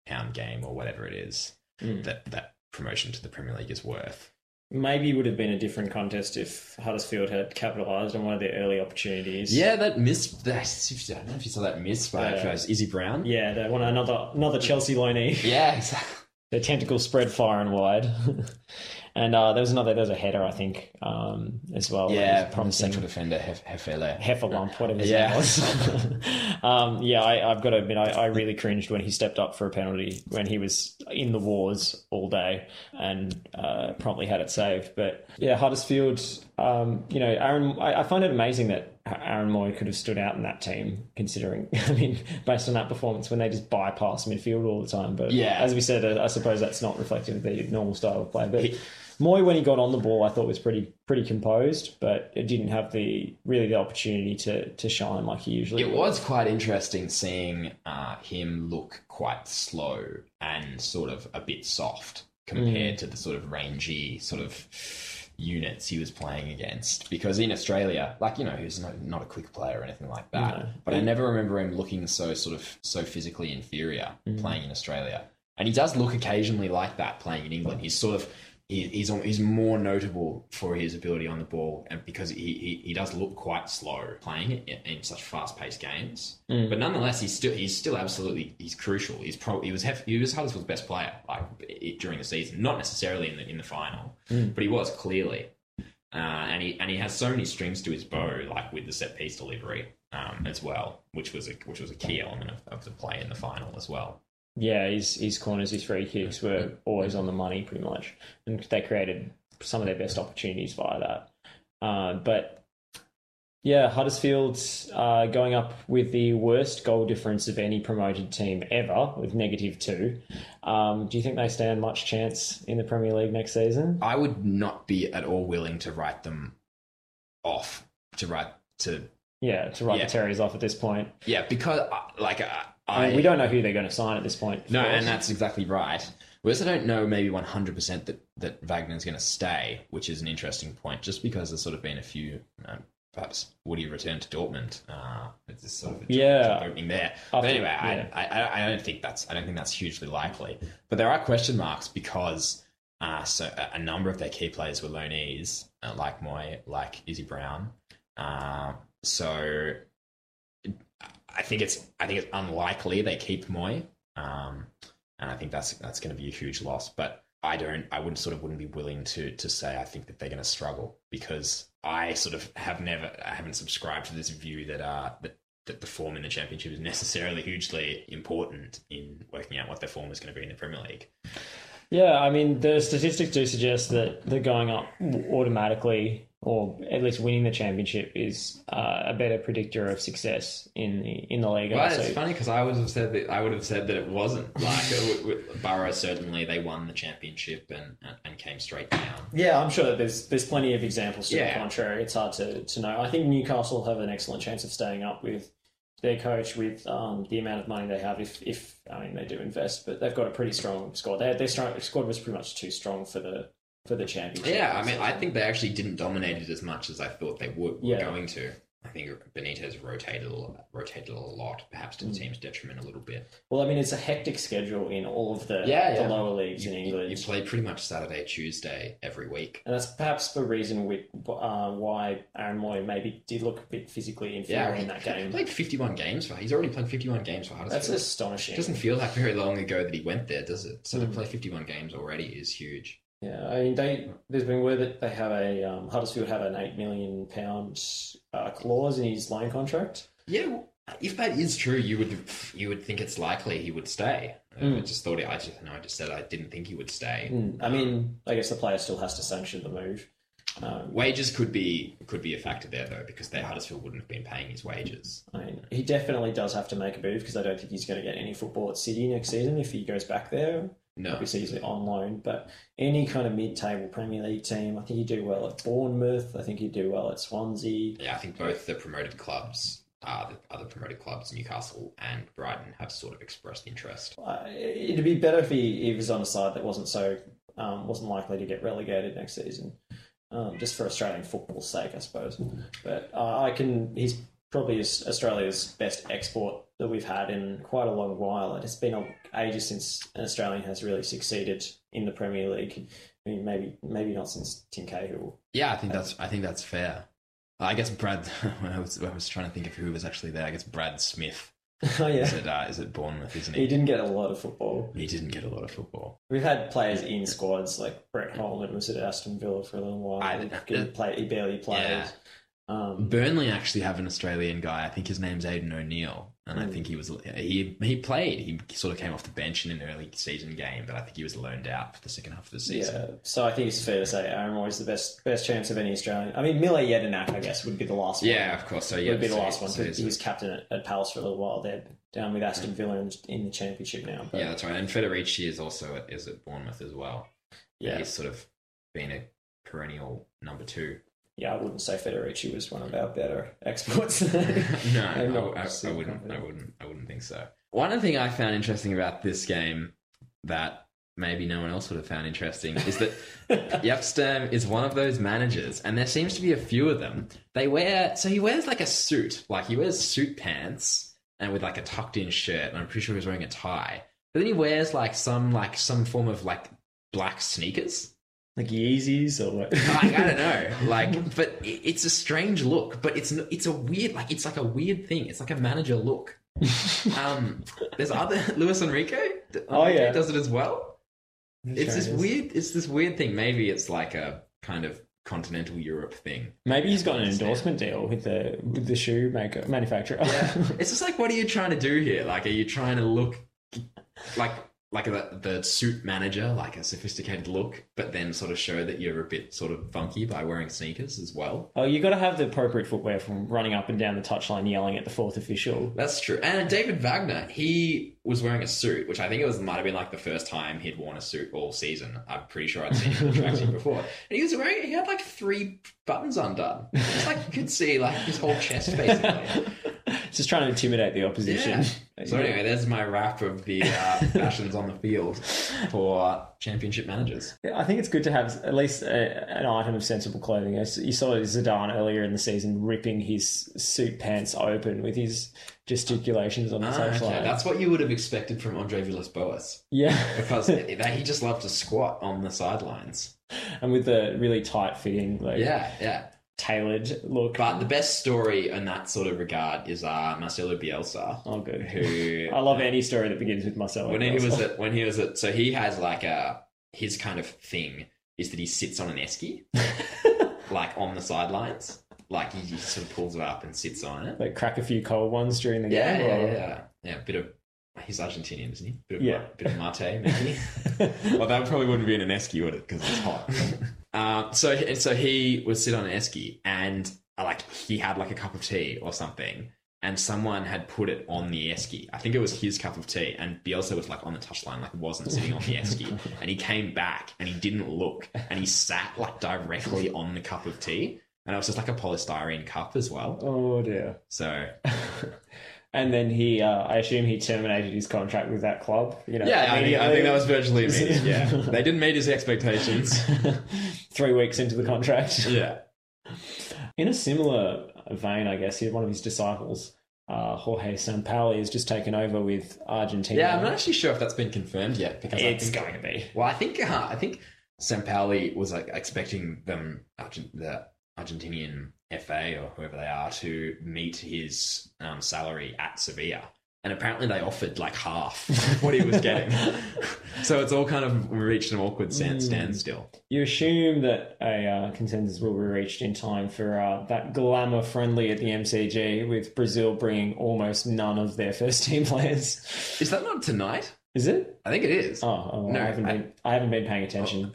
pound game or whatever it is Mm. that that promotion to the Premier League is worth. maybe it would have been a different contest if Huddersfield had capitalised on one of their early opportunities. Yeah, that miss. That, I don't know if you saw that miss by uh, Izzy Brown. Yeah, they want another another Chelsea loanee. Yeah, exactly. Their tentacles spread far and wide. and uh, there was another, there was a header, I think, um, as well. Yeah, from the central defender Hef- Hefele. Hefalump, whatever his Yeah. name was. um, yeah, I, I've got to admit, I, I really cringed when he stepped up for a penalty when he was in the wars all day and uh, promptly had it saved. But yeah, Huddersfield, um, you know, Aaron, I, I find it amazing that Aaron Mooy could have stood out in that team, considering, I mean, based on that performance when they just bypass midfield all the time. But Yeah. as we said, I suppose that's not reflective of the normal style of play. But Mooy, when he got on the ball, I thought was pretty pretty composed, but it didn't have the really the opportunity to to shine like he usually. It would. was quite interesting seeing uh, him look quite slow and sort of a bit soft compared to the sort of rangy sort of units he was playing against. Because in Australia, like you know, he was not, not a quick player or anything like that. No. But I never remember him looking so sort of so physically inferior mm. playing in Australia. And he does look occasionally like that playing in England. He's sort of he, he's he's more notable for his ability on the ball, and because he, he, he does look quite slow playing it in, in such fast paced games. But nonetheless, he's still he's still absolutely he's crucial. He's pro, he was he was Huddersfield's best player like during the season, not necessarily in the in the final, but he was clearly. Uh, and he and he has so many strings to his bow, like with the set piece delivery um, as well, which was a which was a key element of, of the play in the final as well. Yeah, his his corners, his free kicks were always on the money, pretty much, and they created some of their best opportunities via that. Uh, but yeah, Huddersfield uh, going up with the worst goal difference of any promoted team ever, with negative two. Um, do you think they stand much chance in the Premier League next season? I would not be at all willing to write them off to write to Yeah, to write Yeah. the Terriers off at this point. yeah because uh, like uh, I mean, we don't know who they're going to sign at this point. No, and that's exactly right. We also don't know maybe 100% that, that Wagner's going to stay, which is an interesting point, just because there's sort of been a few, um, perhaps would he return to Dortmund? Uh, it's just sort of Yeah. opening there. but anyway, yeah. I, I, I don't think that's I don't think that's hugely likely. But there are question marks because uh, so a, a number of their key players were loanees, uh, like Mooy, like Izzy Brown. Uh, so I think it's I think it's unlikely they keep Mooy, um, and I think that's that's going to be a huge loss. But I don't, I wouldn't sort of wouldn't be willing to to say I think that they're going to struggle because I sort of have never, I haven't subscribed to this view that uh that that the form in the championship is necessarily hugely important in working out what their form is going to be in the Premier League. Yeah, I mean, the statistics do suggest that they're going up automatically, or at least winning the championship, is uh, a better predictor of success in the in the league. Well, So- it's funny because I would have said that I would have said that it wasn't like it w- w- Borough. Certainly, they won the championship and, and came straight down. Yeah, I'm sure that there's there's plenty of examples to Yeah. the contrary. It's hard to, to know. I think Newcastle have an excellent chance of staying up with their coach with um, the amount of money they have. If if I mean they do invest, but they've got a pretty strong squad. Their their strong, squad was pretty much too strong for the for the championship. Yeah, I mean, I think they actually didn't dominate it as much as I thought they would. Were Yeah. going to. I think Benitez rotated a- rotated a lot, perhaps to the team's detriment a little bit. Well, I mean, it's a hectic schedule in all of the Yeah, the yeah. lower leagues You, in England. you play pretty much Saturday, Tuesday every week. And that's perhaps the reason we, uh, why Aaron Mooy maybe did look a bit physically inferior in that he game. played 51 games for. He's already played 51 games for Huddersfield. That's astonishing. It doesn't feel like very long ago that he went there, does it? So Mm. to play 51 games already is huge. Yeah, I mean, they there's been word that they have a um, Huddersfield have an eight million pound uh, clause in his loan contract. Yeah, if that is true, you would you would think it's likely he would stay. I Mm. just thought it. I just no, I just said I didn't think he would stay. Mm, I mean, I guess the player still has to sanction the move. Um, Wages could be could be a factor there though, because Huddersfield wouldn't have been paying his wages. I mean, he definitely does have to make a move because I don't think he's going to get any football at City next season if he goes back there. No, Obviously, he's on loan, but any kind of mid-table Premier League team, I think he'd do well at Bournemouth. I think he'd do well at Swansea. yeah, I think both the promoted clubs, uh, the other promoted clubs, Newcastle and Brighton, have sort of expressed interest. Uh, it'd be better if he, he was on a side that wasn't so um, wasn't likely to get relegated next season, um, just for Australian football's sake, I suppose. But uh, I can. He's probably Australia's best export that we've had in quite a long while. It's been ages since an Australian has really succeeded in the Premier League. I mean, maybe maybe not since Tim Cahill. Yeah, I think that's I think that's fair. I guess Brad. When I was, I was trying to think of who was actually there. I guess Brad Smith oh is yeah, it uh, is it Bournemouth, isn't he he? didn't get a lot of football. He didn't get a lot of football. We've had players in squads like Brett Holman was at Aston Villa for a little while. I- he, didn't play, he barely played. Yeah. Um, Burnley actually have an Australian guy. I think his name's Aidan O'Neill, and I think he was he he played. He sort of came off the bench in an early season game, but I think he was loaned out for the second half of the season. yeah, so I think it's fair to say Aaron Mooy is the best best chance of any Australian. I mean, Mile Jedinak, I guess, would be the last one. Yeah, of course. So yeah, would be the so- last one. so he was captain at, at Palace for a little while. They're down with Aston Villa in, in the championship now. But yeah, that's right. And Federici is also at, is at Bournemouth as well. yeah, He's sort of been a perennial number two. Yeah, I wouldn't say Federici was one of our better exports. no, I, I, I wouldn't. I wouldn't. I wouldn't think so. One thing I found interesting about this game that maybe no one else would have found interesting is that Jaap Stam is one of those managers, and there seems to be a few of them. They wear so he wears like a suit, like he wears suit pants and with like a tucked in shirt, and I'm pretty sure he's wearing a tie. But then he wears like some like some form of like black sneakers. Like Yeezys or what? Like, I don't know, like, but it- it's a strange look. But it's it's a weird, like, it's like a weird thing. It's like a manager look. Um, there's other Luis Enrique. Oh, Enrique yeah. does it as well. It's this Sure is. weird. It's this weird thing. Maybe it's like a kind of continental Europe thing. Maybe he's got an Understand. endorsement deal with the with the shoe maker manufacturer. Yeah, it's just like, what are you trying to do here? Like, are you trying to look like like the, the suit manager, like a sophisticated look, but then sort of show that you're a bit sort of funky by wearing sneakers as well? oh, you got to have the appropriate footwear from running up and down the touchline yelling at the fourth official. That's true. And David Wagner, he was wearing a suit, which I think it was might have been like the first time he'd worn a suit all season. I'm pretty sure I'd seen him in before. And he was wearing he had like three buttons undone. It's like you could see like his whole chest basically. It's just trying to intimidate the opposition. Yeah. So anyway, there's my wrap of the uh, fashions on the field for championship managers. Yeah, I think it's good to have at least a, an item of sensible clothing. You saw Zidane earlier in the season ripping his suit pants open with his gesticulations on the Ah, touchline. okay. That's what you would have expected from Andre Villas-Boas yeah, because he just loved to squat on the sidelines. and with the really tight fitting, like Yeah, yeah. tailored look. But the best story in that sort of regard is uh, Marcelo Bielsa, oh, good. who I love any story that begins with Marcelo. when he was at when he was at so he has like a his kind of thing is that he sits on an esky like on the sidelines, like he just sort of pulls it up and sits on it. like crack a few cold ones during the Yeah, game. yeah, or- yeah, yeah. Bit of he's Argentinian, isn't he? Bit of Yeah. bit of mate, maybe. well, that probably wouldn't be in an esky, would it? Because it's hot. um, so so he would sit on an esky, and uh, like he had like a cup of tea or something, and someone had put it on the esky. I think it was his cup of tea, and Bielsa was like on the touchline, like wasn't sitting on the esky, and he came back and he didn't look, and he sat like directly on the cup of tea. And it was just like a polystyrene cup as well. oh dear. So And then he, uh, I assume he terminated his contract with that club. You know, Yeah, I think, I think that was virtually immediate. Yeah, they didn't meet his expectations. Three weeks into the contract. Yeah, In a similar vein, I guess, he, one of his disciples, uh, Jorge Sampaoli, has just taken over with Argentina. yeah. I'm not actually sure if that's been confirmed yet because I It's think, going to be. Well, I think uh, I think Sampaoli was like expecting them the Argentinian FA or whoever they are to meet his um, salary at Sevilla. And apparently they offered like half what he was getting. so it's all kind of reached an awkward stand- Mm. standstill. You assume that a uh, consensus will be reached in time for uh, that glamour friendly at the MCG, with Brazil bringing almost none of their first team players. Is that not tonight? Is it? I think it is. Oh, oh, No, I haven't I- been. I haven't been paying attention.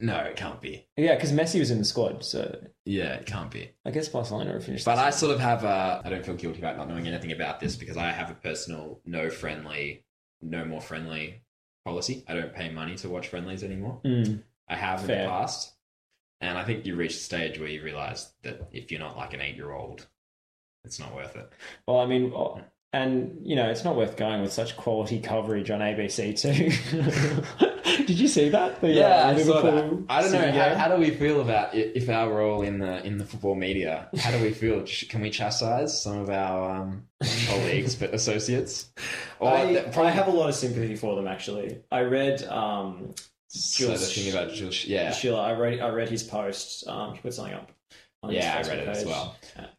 No, it can't be. Yeah, because Messi was in the squad, so Yeah, it can't be. I guess Barcelona finished. But I sort of have a. I don't feel guilty about not knowing anything about this because I have a personal no friendly, no more friendly policy. I don't pay money to watch friendlies anymore. Mm. I have in the past. And I think you reach a stage where you realize that if you're not like an eight year old, it's not worth it. Well, I mean, oh, and you know, it's not worth going with such quality coverage on ABC too. Did you see that? The, uh, Liverpool I don't know. How, how do we feel about if our role in the in the football media? How do we feel? Can we chastise some of our um, colleagues, but associates? Or I, th- probably- I have a lot of sympathy for them. Actually, I read um, So the thing about Jules, yeah, Schiller, I read I read his post. Um, he put something up. On yeah, I read it as well.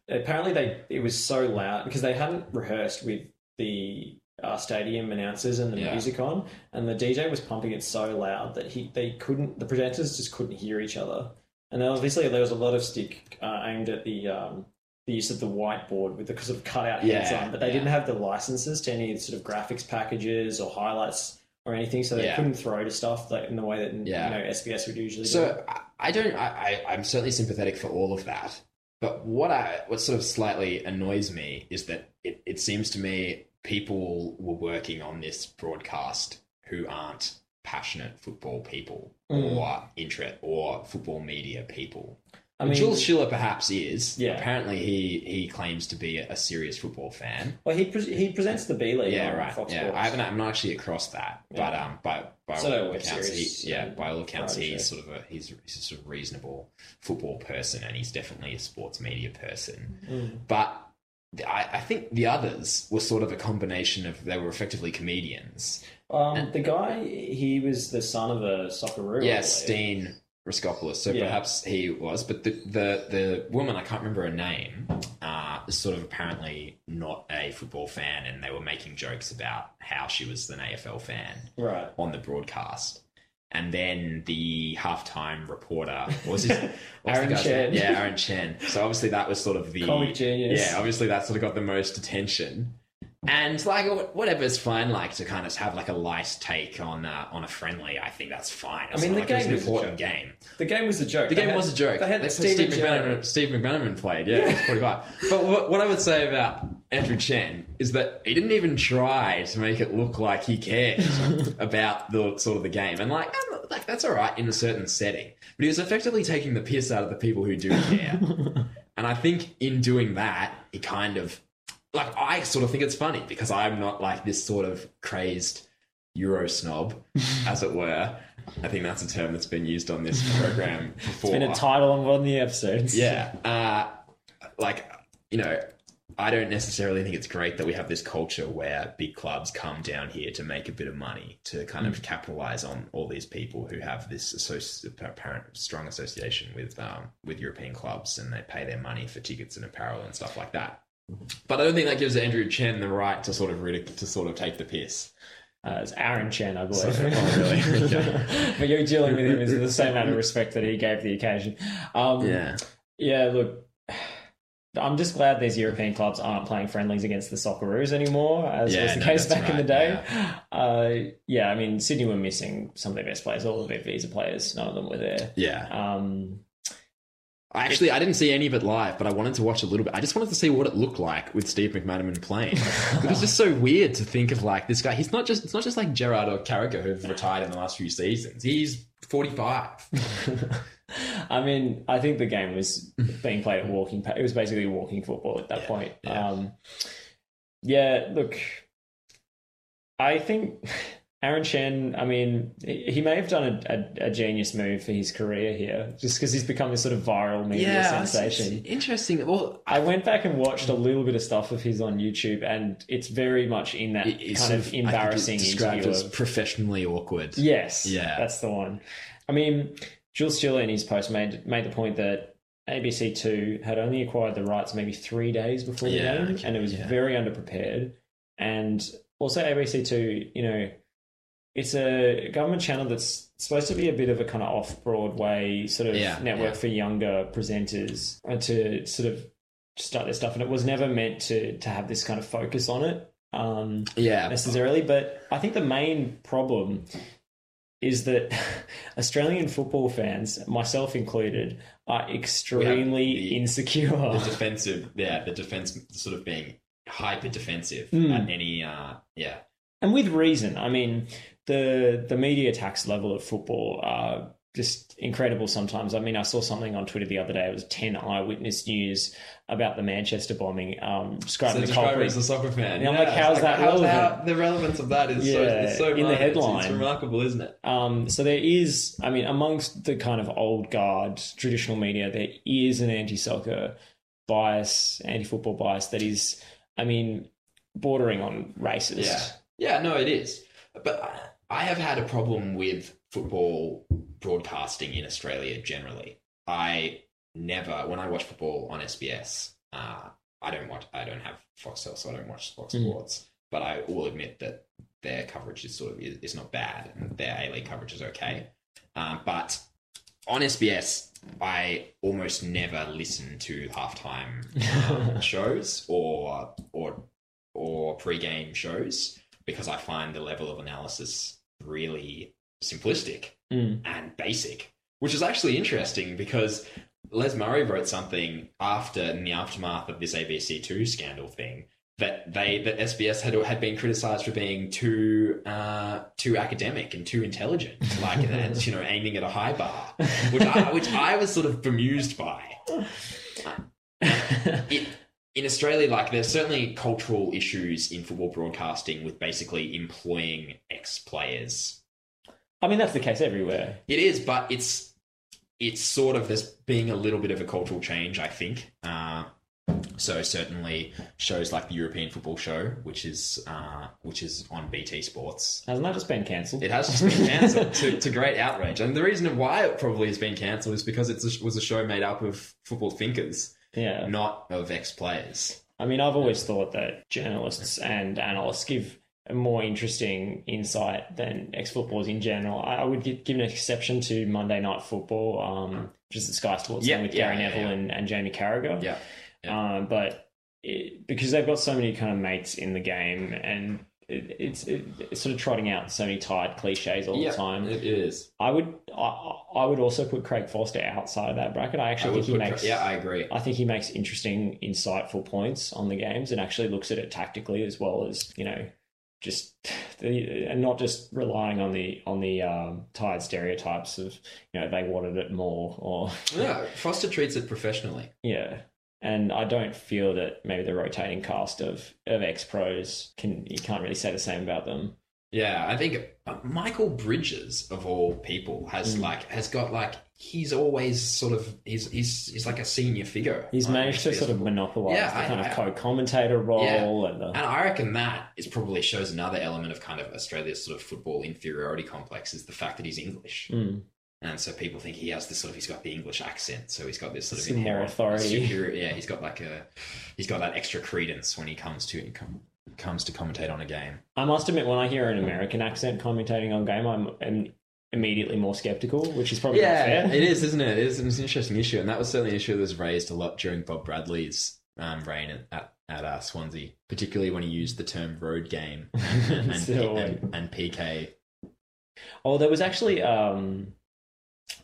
Apparently, they it was so loud because they hadn't rehearsed with the uh, stadium announcers and the Yeah. music on, and the DJ was pumping it so loud that he they couldn't the presenters just couldn't hear each other. And then obviously there was a lot of stick uh, aimed at the um, the use of the whiteboard with the sort of cutout heads Yeah, on, but they yeah. didn't have the licenses to any sort of graphics packages or highlights or anything, so they Yeah. couldn't throw to stuff like in the way that Yeah. you know SBS would usually do. So I, I don't. I, I I'm certainly sympathetic for all of that. But what I what sort of slightly annoys me is that it, it seems to me people were working on this broadcast who aren't passionate football people Mm. or interest or football media people. I mean, Jules Schiller perhaps is. Yeah. Apparently he he claims to be a, serious football fan. well, he pre- he presents the B League. Yeah, on right. Fox yeah, Sports. I haven't. I'm not actually across that, but Yeah. um, by by So all no accounts, he, yeah, by all accounts, he's sort of a he's, he's a sort of reasonable football person, and he's definitely a sports media person. Mm. But I, I think the others were sort of a combination of they were effectively comedians. Um, the guy, he was the son of a soccer. Yeah. Steen Raskopoulos. So Yeah. perhaps he was, but the, the the woman I can't remember her name uh, is sort of apparently not a football fan, and they were making jokes about how she was an AFL fan. Right. on the broadcast. And then the halftime reporter was his, Aaron Chen. Yeah, Aaron Chen. So obviously that was sort of the Comic genius. Yeah, obviously that sort of got the most attention. And like wh- whatever is fine, like to kind of have like a light take on uh, on a friendly. I think that's fine. It's I mean, the like game an was a important joke. game. The game was a joke. The They game had- was a joke. They had That's Steve Steve McManaman, Steve McManaman played. Yeah, it's pretty hard. But what, what I would say about Andrew Chen is that he didn't even try to make it look like he cared about the sort of the game, and like, um, like that's all right in a certain setting. But he was effectively taking the piss out of the people who do care. and I think in doing that, he kind of like I sort of think it's funny because I'm not like this sort of crazed Euro snob, as it were. I think that's a term that's been used on this program before. It's been a title on one of the episodes. Yeah. Uh, like, you know, I don't necessarily think it's great that we have this culture where big clubs come down here to make a bit of money to kind of capitalize on all these people who have this associ- apparent strong association with um, with European clubs and they pay their money for tickets and apparel and stuff like that. But I don't think that gives Andrew Chen the right to sort of ridic- to sort of take the piss. Uh, it's Aaron Chen, I believe. Oh, really? Okay. but you're dealing with him in the same amount of respect that he gave the occasion. Um, Yeah. Yeah, look, I'm just glad these European clubs aren't playing friendlies against the Socceroos anymore, as Yeah, was the no, case back in the right, day. Uh, yeah, I mean, Sydney were missing some of their best players, all of their visa players. None of them were there. Yeah. Um, I Actually, I didn't see any of it live, but I wanted to watch a little bit. I just wanted to see what it looked like with Steve McManaman playing. it was just so weird to think of like this guy. He's not just it's not just like Gerrard or Carragher who've retired in the last few seasons. He's forty five. I mean, I think the game was being played at walking. It was basically walking football at that Yeah, point. yeah. Um, yeah, look, I think Aaron Chen. I mean, he he may have done a, a, a genius move for his career here, just because he's become this sort of viral media sensation. interesting. Well, I went back and watched a little bit of stuff of his on YouTube, and it's very much in that kind sort of I think embarrassing described interview as of professionally awkward. Yes, Yeah. that's the one. I mean, Jules Schiller in his post made made the point that ABC Two had only acquired the rights maybe three days before the Yeah, game, okay, and it was yeah. very underprepared. And also, ABC Two, you know, it's a government channel that's supposed to be a bit of a kind of off Broadway sort of Yeah, network yeah. for younger presenters to sort of start their stuff, and it was never meant to to have this kind of focus on it. Um, Yeah, necessarily, but I think the main problem is that Australian football fans, myself included, are extremely the- insecure. the defensive. Yeah, the defense sort of being hyper defensive Mm. at any. Uh, yeah, and with reason. I mean, the the media tax level of football are just incredible sometimes. I mean, I saw something on Twitter the other day. It was 10 eyewitness news about the Manchester bombing, um, describing the culprit. a soccer fan. And I'm like, how's that relevant? the relevance of that is so- Yeah, it's so in the much. It's- it's headline. remarkable, isn't it? Um, so there is, I mean, amongst the kind of old guard traditional media, there is an anti-soccer bias, anti-football bias that is, I mean, bordering on racist. Yeah. Yeah, no, it is. But I- have had a problem with football broadcasting in Australia generally. I never, when I watch football on SBS, uh, I don't watch, I don't have Foxtel, so I don't watch Fox Mm. Sports. But I will admit that their coverage is sort of is, is not bad, and their A League coverage is okay. Um, but on SBS, I almost never listen to halftime um, shows or or or pre-game shows because I find the level of analysis really simplistic Mm. and basic, which is actually interesting because Les Murray wrote something after in the aftermath of this ABC Two scandal thing that they that SBS had had been criticised for being too uh, too academic and too intelligent, like and you know aiming at a high bar, which I, which I was sort of bemused by. It, in Australia, like there's certainly cultural issues in football broadcasting with basically employing ex players I mean, that's the case everywhere. it is, but it's it's sort of there's being a little bit of a cultural change, I think. Uh, so certainly shows like the European Football Show, which is uh, which is on BT Sports. Hasn't that just been cancelled? It has just been cancelled to, to great outrage, and the reason why it probably has been cancelled is because it was a show made up of football thinkers, Yeah. not of ex players. I mean, I've always thought that journalists and analysts give a more interesting insight than ex footballers in general. I would give an exception to Monday Night Football, um, which is the Sky Sports Yeah, with yeah, Gary Neville yeah. And, and Jamie Carragher. Yeah, Um, but it, because they've got so many kind of mates in the game and it, it's, it, it's sort of trotting out so many tired cliches all the time. it is. I would I, I would also put Craig Foster outside of that bracket. I I actually would think he makes yeah, I agree. I think he makes interesting, insightful points on the games and actually looks at it tactically as well as you know, just the, and not just relying on the on the um, tired stereotypes of you know they wanted it more or Yeah, Foster treats it professionally. yeah. And I don't feel that maybe the rotating cast of of ex pros can you can't really say the same about them. Yeah, I think Michael Bridges of all people has Mm. like has got like he's always sort of he's he's he's like a senior figure. He's managed to sort of monopolize Yeah, the I- kind I- of co-commentator role Yeah. and the And I reckon that is probably shows another element of kind of Australia's sort of football inferiority complex is the fact that he's English. Mm. And so people think he has this sort of he's got the English accent, so he's got this sort of Some more inherent authority. superior- yeah, he's got like a he's got that extra credence when he comes to com- comes to commentate on a game. I must admit, when I hear an American accent commentating on game, I'm, I'm immediately more skeptical, which is probably not Yeah, fair. it is, isn't it? It is it's an interesting issue, and that was certainly an issue that was raised a lot during Bob Bradley's um, reign at at, at uh, Swansea, particularly when he used the term "road game" and, So, and, and PK. oh, there was actually um,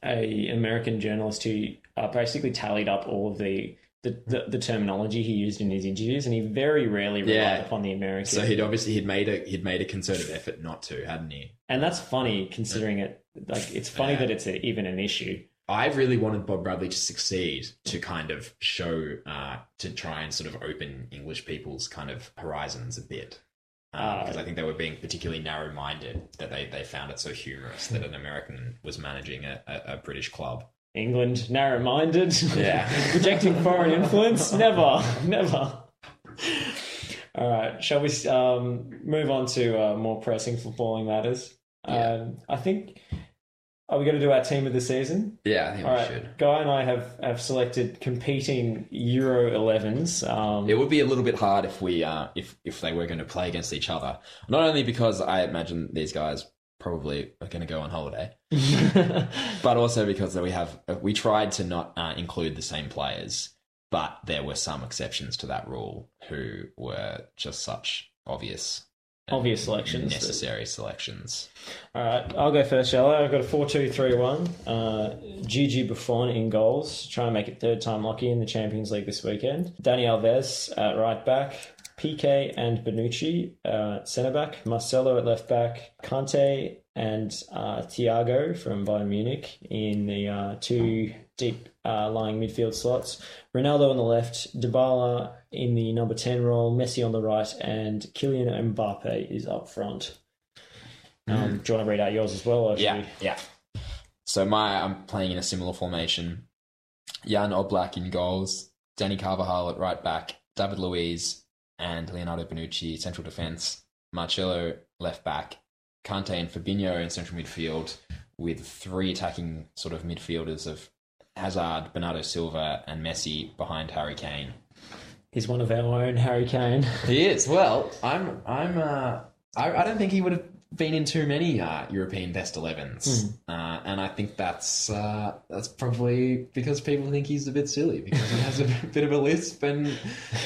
a American journalist who uh, basically tallied up all of the, the, the, the terminology he used in his interviews, and he very rarely relied Yeah. upon the American. So he'd obviously he'd made a he'd made a concerted effort not to, hadn't he? and that's funny considering it. Like it's funny Yeah. that it's a, even an issue. I really wanted Bob Bradley to succeed to kind of show, uh, to try and sort of open English people's kind of horizons a bit. Because I think they were being particularly narrow minded, that they, they found it so humorous that an American was managing a, a, a British club. England, narrow-minded, Yeah. rejecting foreign influence. Never, never. All right, shall we um, move on to uh, more pressing footballing matters? Yeah. Um, I think. Are we going to do our team of the season? Yeah, I think All we right, should. Guy and I have, have selected competing Euro 11s. Um, It would be a little bit hard if we uh, if if they were going to play against each other. Not only because I imagine these guys probably are going to go on holiday, but also because we have we tried to not uh, include the same players, but there were some exceptions to that rule who were just such obvious, Obvious selections. necessary selections. All right, I'll go first, shall I? I've got a 4 2 3 1. Uh, Gigi Buffon in goals. Try and make it third time lucky in the Champions League this weekend. Dani Alves at right back. Piqué and Bonucci uh, at centre back. Marcelo at left back. Kante and uh, Thiago from Bayern Munich in the uh, two deep uh, lying midfield slots. Ronaldo on the left. Dybala in the number 10 role. Messi on the right. And Kylian Mbappe is up front. Um, do you want to read out yours as well? Or Yeah, we- yeah. So my I'm playing in a similar formation. Jan Oblak in goals, Dani Carvajal at right back, David Luiz and Leonardo Bonucci central defence, Marcelo left back, Kante and Fabinho in central midfield, with three attacking sort of midfielders of Hazard, Bernardo Silva, and Messi behind Harry Kane. He's one of our own, Harry Kane. He is. Well, I'm. I'm. Uh, I, I don't think he would have been in too many uh, European best 11s, uh, and I think that's uh, that's probably because people think he's a bit silly because he has a bit of a lisp and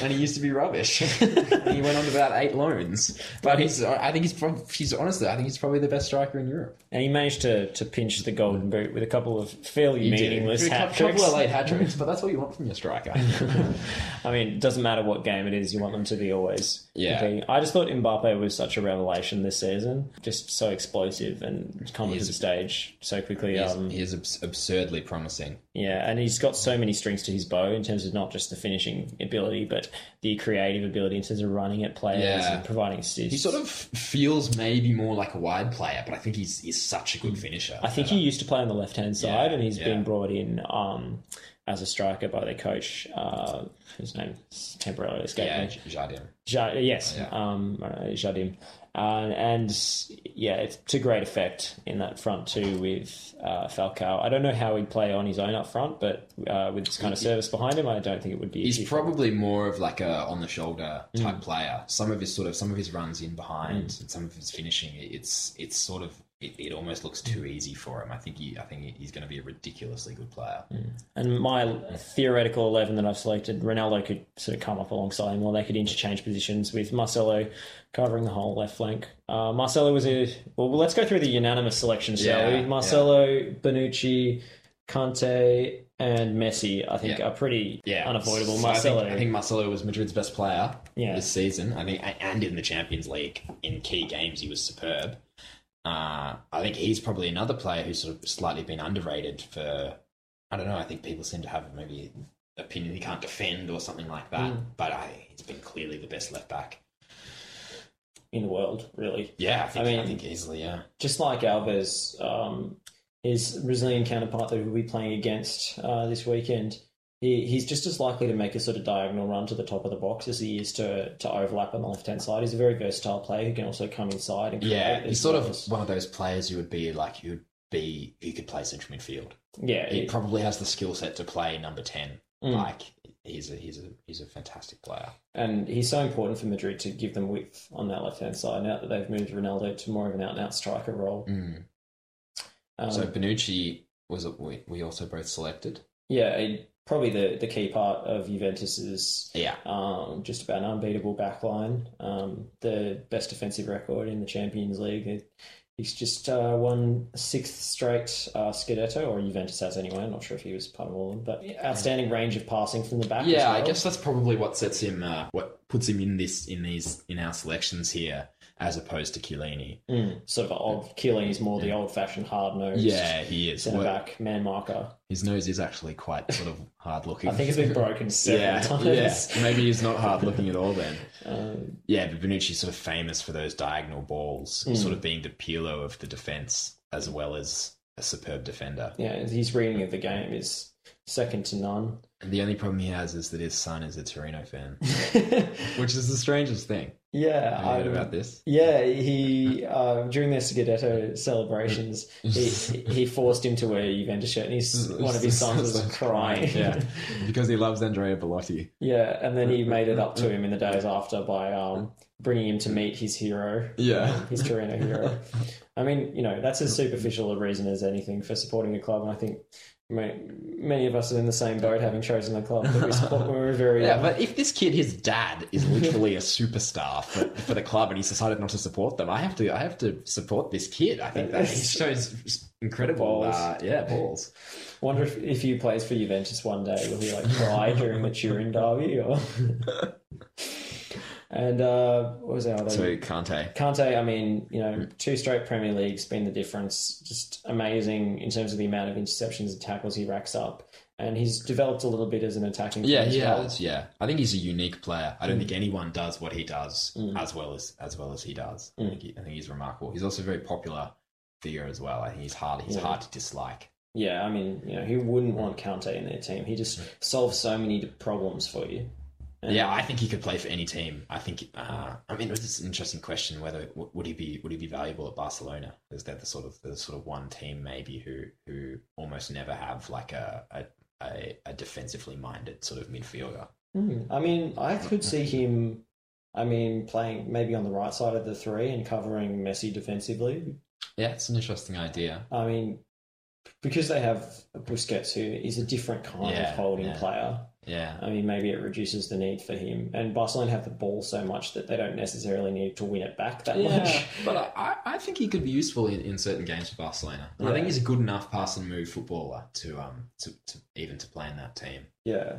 and he used to be rubbish. and he went on to about eight loans, but he's. I think he's. Prob- he's honestly. I think he's probably the best striker in Europe. And he managed to, to pinch the golden boot with a couple of fairly meaningless a hat couple of late hat tricks, but that's what you want from your striker. I mean, it doesn't matter what game it is, you want them to be always Yeah. competing. I just thought Mbappe was such a revelation this season. Just so explosive and come to the stage so quickly. Um, he is abs- absurdly promising. yeah, and he's got so many strings to his bow in terms of not just the finishing ability, but the creative ability in terms of running at players Yeah. and providing assists. He sort of feels maybe more like a wide player, but I think he's, he's such a good finisher. I think he used to play on the left hand side, Yeah, and he's yeah. been brought in um, as a striker by their coach, uh, whose name is temporarily escaped yeah, me. Jardim. Ja- yes, Yeah. um, uh, Jardim. Uh, and yeah, it's to great effect in that front too with uh, Falcao. I don't know how he'd play on his own up front, but uh, with this kind of service behind him, I don't think it would be. He's probably more of like a on the shoulder type player. Some of his sort of some of his runs in behind and some of his finishing, it's it's sort of it, it almost looks too easy for him. I think he I think he's going to be a ridiculously good player. And my theoretical 11 that I've selected, Ronaldo could sort of come up alongside him, or they could interchange positions with Marcelo covering the whole left flank. Uh, Marcelo was a. Well, let's go through the unanimous selection, shall Yeah, we? Marcelo, Bonucci, Kante, and Messi, I think, Yeah. are pretty Yeah, unavoidable. So I think- Marcelo. I think, Marcelo was Madrid's best player Yeah. this season. I think, and in the Champions League in key games, he was superb. Uh, I think he's probably another player who's sort of slightly been underrated for. I don't know. I think people seem to have maybe opinion he can't defend or something like that. Mm. But I, he's been clearly the best left back. in the world, really. Yeah, I think. I I, mean- think easily. Yeah. Just like Alves, um, his Brazilian counterpart that we'll be playing against uh, this weekend, he, he's just as likely to make a sort of diagonal run to the top of the box as he is to, to overlap on the left hand side. He's a very versatile player who can also come inside and Yeah, he's sort of one of those players who would be like who would be who could play central midfield. yeah, He it- probably has the skill set to play number ten. Mm. Like he's a he's a he's a fantastic player. and he's so important for Madrid to give them width on that left hand side now that they've moved Ronaldo to more of an out and out striker role. Mm. Um, So Bonucci was it we, we also both selected. yeah, he- probably the, the key part of Juventus's Yeah. um, just about an unbeatable backline, um, the best defensive record in the Champions League. It- He's just uh, won sixth straight uh, Scudetto, or Juventus has anyway. I'm not sure if he was part of all of them, but outstanding range of passing from the back. as Yeah, I guess that's probably what sets him uh, what puts him in this in these in our selections here as opposed to Chiellini. Mm, sort of old. Chiellini is more the old-fashioned, hard-nosed Yeah, he is. centre Well, back man marker. his nose is actually quite sort of hard looking. I think it's been broken several yeah, times. yeah. Maybe he's not hard looking at all then. Um, Yeah, but Bonucci's sort of famous for those diagonal balls, Mm. sort of being the Pirlo of the defense as well as a superb defender. yeah, his reading of the game is second to none. And the only problem he has is that his son is a Torino fan, which is the strangest thing. Yeah, I heard I'm- about this? Yeah, he uh, during their Scudetto celebrations, he, he forced him to wear a Juventus shirt, and his one of his sons was crying. yeah, because he loves Andrea Bellotti. Yeah, and then he made it up to him in the days after by um, bringing him to meet his hero, Yeah. his Torino hero. I mean, you know, that's as superficial a reason as anything for supporting a club, and I think many of us are in the same boat, having chosen the club that we support when we were very Yeah, young. but if this kid, his dad, is literally a superstar for, for the club, and he's decided not to support them, I have to, I have to support this kid. I think that shows incredible, Balls. uh, yeah, balls. Wonder if, if he plays for Juventus one day, will he like cry during the Turin derby? Or... and uh, what was our other? So Kante, Kante, I mean, you know, two straight Premier Leagues been the difference. Just amazing in terms of the amount of interceptions and tackles he racks up. And he's developed a little bit as an attacking yeah, player he well. Yeah, I think he's a unique player. I don't think mm. anyone does what he does mm. as well as as well as he does. I, mm. think he, I think he's remarkable. He's also a very popular figure as well. I think he's hard. He's Yeah. hard to dislike. Yeah, I mean, you know, who wouldn't want Kante in their team? He just solves so many problems for you. Yeah, I think he could play for any team. I think. Uh, I mean, it's an interesting question whether would he be would he be valuable at Barcelona? Is that the sort of the sort of one team maybe who who almost never have like a a, a, a defensively minded sort of midfielder? Hmm, I mean, I could see him. I mean, playing maybe on the right side of the three and covering Messi defensively. Yeah, it's an interesting idea. I mean, because they have Busquets, who is a different kind Yeah, of holding yeah. player. Yeah, I mean, maybe it reduces the need for him. And Barcelona have the ball so much that they don't necessarily need to win it back that yeah, much. but I, I think he could be useful in, in certain games for Barcelona, and I think he's a good enough pass and move footballer to um to, to even to play in that team. Yeah.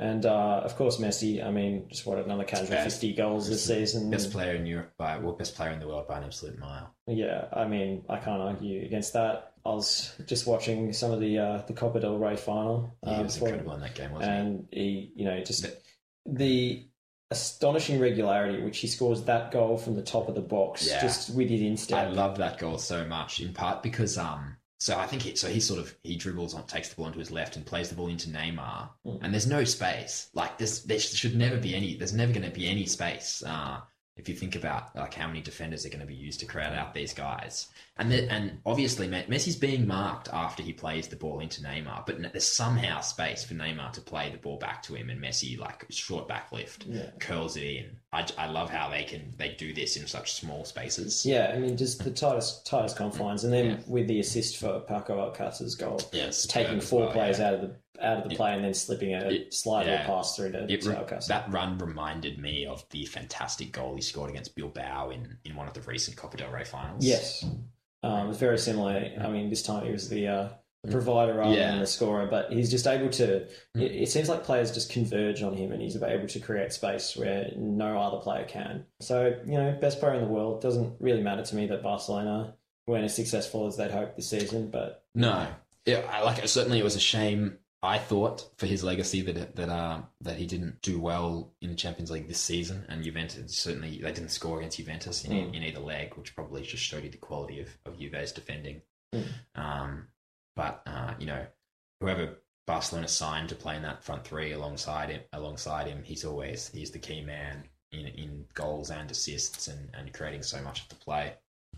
And uh, of course, Messi. I mean, just what another casual Best- fifty goals this season. Best player in Europe by well, best player in the world by an absolute mile. Yeah, I mean, I can't argue against that. I was just watching some of the uh, the Copa del Rey final, He um, was before- incredible in that game, wasn't he? and he, you know, just But- the astonishing regularity which he scores that goal from the top of the box, Yeah. just with his instep. I love that goal so much, in part because um. So I think he, so. He sort of he dribbles on, takes the ball onto his left, and plays the ball into Neymar. Mm. And there's no space. Like there's there should never be any. There's never going to be any space. Uh, if you think about like how many defenders are going to be used to crowd out these guys, and the, and obviously Messi's being marked after he plays the ball into Neymar, but there's somehow space for Neymar to play the ball back to him, and Messi like short back lift Yeah. curls it in. I, I love how they can they do this in such small spaces. Yeah, I mean, just the tightest tightest confines, and then Yeah. with the assist for Paco Alcacer's goal, Yes, taking four players out of the out of the play and then slipping a It- slider yeah. pass through to, It re- that run reminded me of the fantastic goal he scored against Bilbao in, in one of the recent Copa del Rey finals. Yes, um, it's very similar. I mean, this time he was the, uh, the provider rather Yeah. than the scorer, but he's just able to. It, it seems like players just converge on him, and he's able to create space where no other player can. So you know, best player in the world doesn't really matter to me that Barcelona weren't as successful as they'd hoped this season, but No, yeah, I, like certainly it was a shame. I thought for his legacy that that uh, that he didn't do well in the Champions League this season, and Juventus certainly they didn't score against Juventus in, Mm. in either leg, which probably just showed you the quality of of Juve's defending. Mm. Um, but uh, you know, whoever Barcelona signed to play in that front three alongside him, alongside him, he's always he's the key man in in goals and assists and, and creating so much of the play.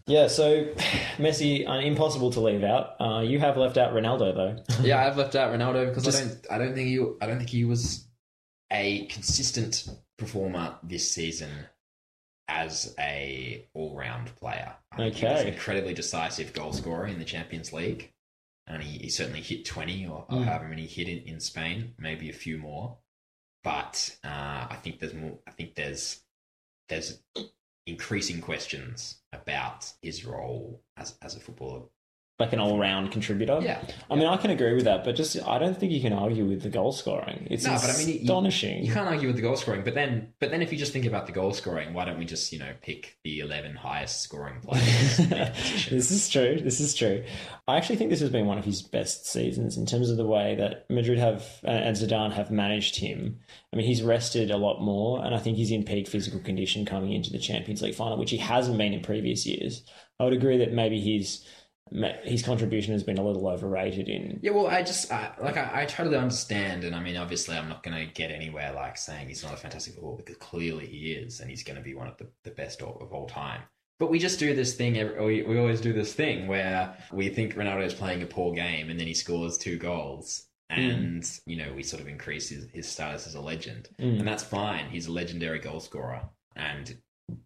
Yeah. So Messi, uh, impossible to leave out. Uh, you have left out Ronaldo though. yeah, I've left out Ronaldo because Just- I don't I don't think he I don't think he was a consistent performer this season as a all round player. I think he was an Okay. incredibly decisive goal scorer in the Champions League. And he, he certainly hit 20 or, or Mm. however many he hit in, in Spain, maybe a few more. But uh, I think there's more. I think there's there's increasing questions about his role as as a footballer. Like an all-round contributor. Yeah, I mean, I can agree with that, but just I don't think you can argue with the goal scoring. It's No, but I mean, you- astonishing. You can't argue with the goal scoring, but then, but then, if you just think about the goal scoring, why don't we just, you know, pick the eleven highest scoring players in their position? this is true. This is true. I actually think this has been one of his best seasons in terms of the way that Madrid have uh, and Zidane have managed him. I mean, he's rested a lot more, and I think he's in peak physical condition coming into the Champions League final, which he hasn't been in previous years. I would agree that maybe his his contribution has been a little overrated in Yeah, well, I just I, like I, I totally understand, and I mean, obviously, I'm not going to get anywhere like saying he's not a fantastic footballer because clearly he is, and he's going to be one of the, the best of, of all time. But we just do this thing. We, we always do this thing where we think Ronaldo is playing a poor game, and then he scores two goals, and you know we sort of increase his, his status as a legend, Mm. and that's fine. He's a legendary goal scorer, and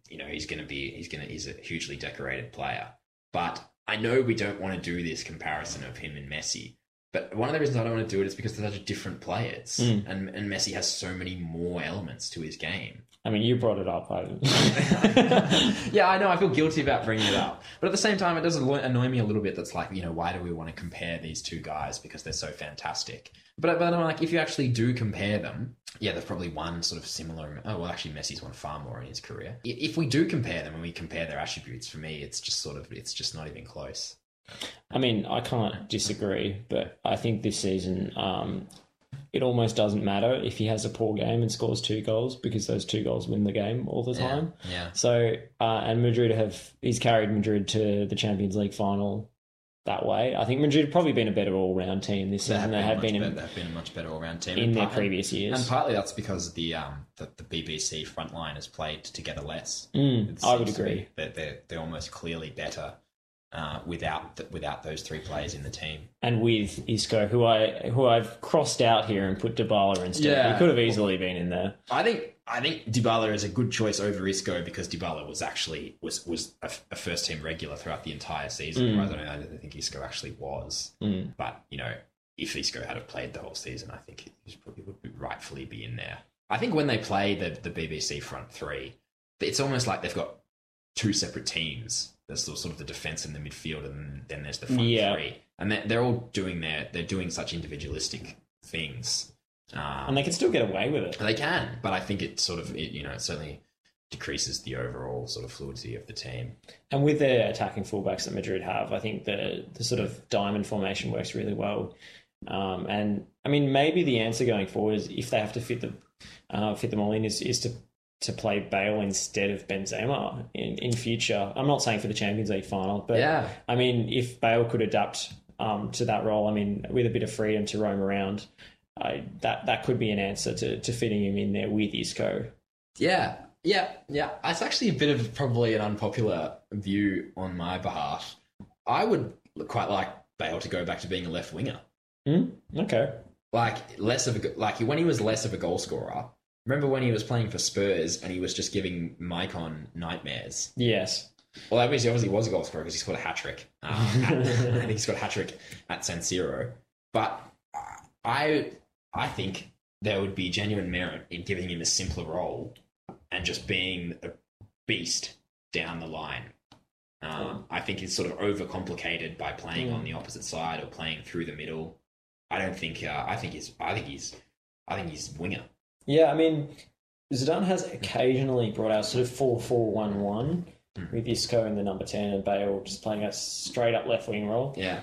you know he's going to be he's going to he's a hugely decorated player. But I know we don't want to do this comparison of him and Messi. But one of the reasons I don't want to do it is because they're such different players, Mm. and and Messi has so many more elements to his game. I mean, you brought it up. I yeah, I know. I feel guilty about bringing it up, but at the same time, it does annoy annoy me a little bit. That's like, you know, why do we want to compare these two guys because they're so fantastic? But but I'm like, if you actually do compare them, yeah, there's probably one sort of similar. Oh well, actually, Messi's won far more in his career. If we do compare them and we compare their attributes, for me, it's just sort of it's just not even close. I mean, I can't disagree, but I think this season um, it almost doesn't matter if he has a poor game and scores two goals because those two goals win the game all the time. Yeah. So, uh, and Madrid have he's carried Madrid to the Champions League final that way. I think Madrid have probably been a better all round team this season. They have been they've been a much better all round team in their previous years. And partly that's because the um the, the BBC front line has played together less. Mm, I would seems to be agree. that they're they're almost clearly better uh, without th- without those three players in the team. and with Isco, who I who I've crossed out here and put Dybala instead. Yeah. He could have easily been in there. I think I think Dybala is a good choice over Isco because Dybala was actually was was a, a first team regular throughout the entire season. Mm. I don't, I don't think Isco actually was. Mm. But you know, if Isco had have played the whole season, I think he probably would rightfully be in there. I think when they play the the BBC front three, it's almost like they've got two separate teams. There's sort of- sort of the defense and the midfield, and then there's the front Yeah. three, and they're, they're all doing their they're doing such individualistic things. Um, And they can still get away with it. they can, but I think it sort of, it, you know, it certainly decreases the overall sort of fluidity of the team. And with the attacking fullbacks that Madrid have, I think the the sort of diamond formation works really well. Um, and I mean, maybe the answer going forward is if they have to fit the uh, fit them all in is, is to to play Bale instead of Benzema in, in future. I'm not saying for the Champions League final, but Yeah. I mean, if Bale could adapt um, to that role, I mean, with a bit of freedom to roam around, I, that that could be an answer to, to fitting him in there with Isco. Yeah, yeah, yeah. It's actually a bit of probably an unpopular view on my behalf. I would quite like Bale to go back to being a left winger, Hmm? Okay. like less of a like when he was less of a goal scorer. Remember when he was playing for Spurs and he was just giving Maicon nightmares? Yes. Well, obviously, obviously he obviously was a goal scorer because he scored a hat trick. Um, I think he scored a hat trick at San Siro. But I, I think there would be genuine merit in giving him a simpler role and just being a beast down the line. Um, I think it's sort of overcomplicated by playing on the opposite side or playing through the middle. I don't think. Uh, I think he's. I think he's. I think he's winger. Yeah, I mean, Zidane has occasionally brought out sort of 4 4 1 1 with Isco in the number 10 and Bale just playing a straight up left wing role. Yeah.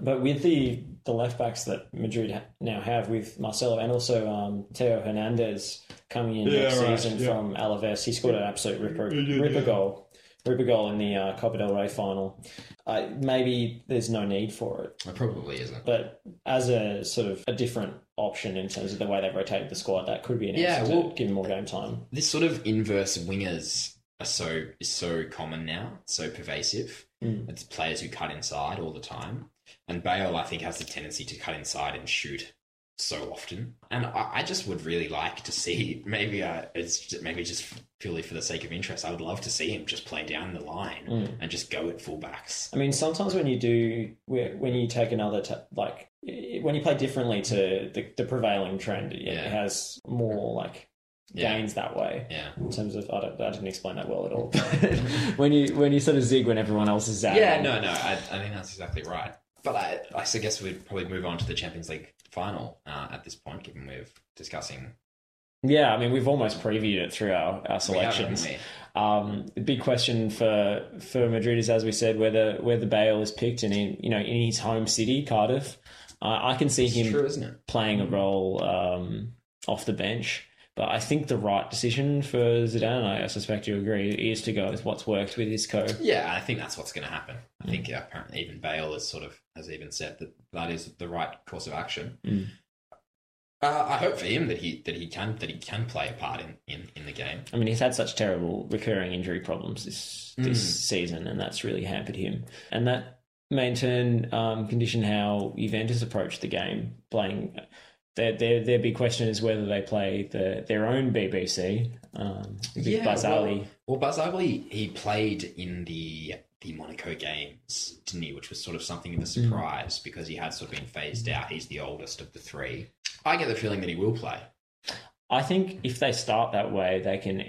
But with the, the left backs that Madrid now have with Marcelo and also um, Theo Hernandez coming in Yeah, next right, season yeah. from Alaves, he scored an absolute ripper, Yeah, yeah, ripper goal. Ripper goal in the uh, Copa del Rey final. Uh, maybe there's no need for it. It probably isn't. But as a sort of a different option in terms of the way they've rotated the squad, that could be an Yeah, answer well- to give him more game time. this sort of inverse wingers are so is so common now, so pervasive. Mm. It's players who cut inside all the time, and Bale I think has the tendency to cut inside and shoot so often. And I, I just would really like to see maybe uh, it's just, maybe just purely for the sake of interest. I would love to see him just play down the line Mm. and just go at fullbacks. I mean, sometimes when you do, when you take another, t- like, when you play differently to the, the prevailing trend, it Yeah. has more, like, Yeah. gains that way. Yeah. In terms of, I, don't, I didn't explain that well at all. when you when you sort of zig when everyone else is zagging. Yeah, no, no, I, I think that's exactly right. But I, I guess we'd probably move on to the Champions League final uh, at this point, given we're discussing Yeah, I mean, we've almost previewed it through our, our selections. Um, the big question for for Madrid is, as we said, whether whether Bale is picked and in you know in his home city, Cardiff. Uh, I can see we? him true, playing a role um, off the bench. But I think the right decision for Zidane, I suspect you agree, is to go with what's worked with Isco. Yeah, I think that's what's going to happen. I think uh, apparently even Bale is sort of has even said that that is the right course of action. Mm. Uh, I hope for him that he that he can that he can play a part in, in, in the game. I mean, he's had such terrible recurring injury problems this this Mm. season, and that's really hampered him. And that may in turn um, condition how Juventus approach the game, playing. Their, their, their big question is whether they play the, their own BBC um, with Yeah, Barzagli. Well, Barzagli, he played in the the Monaco games, didn't he? Which was sort of something of a hmm. surprise because he had sort of been phased out. He's the oldest of the three. I get the feeling that he will play. I think if they start that way, they can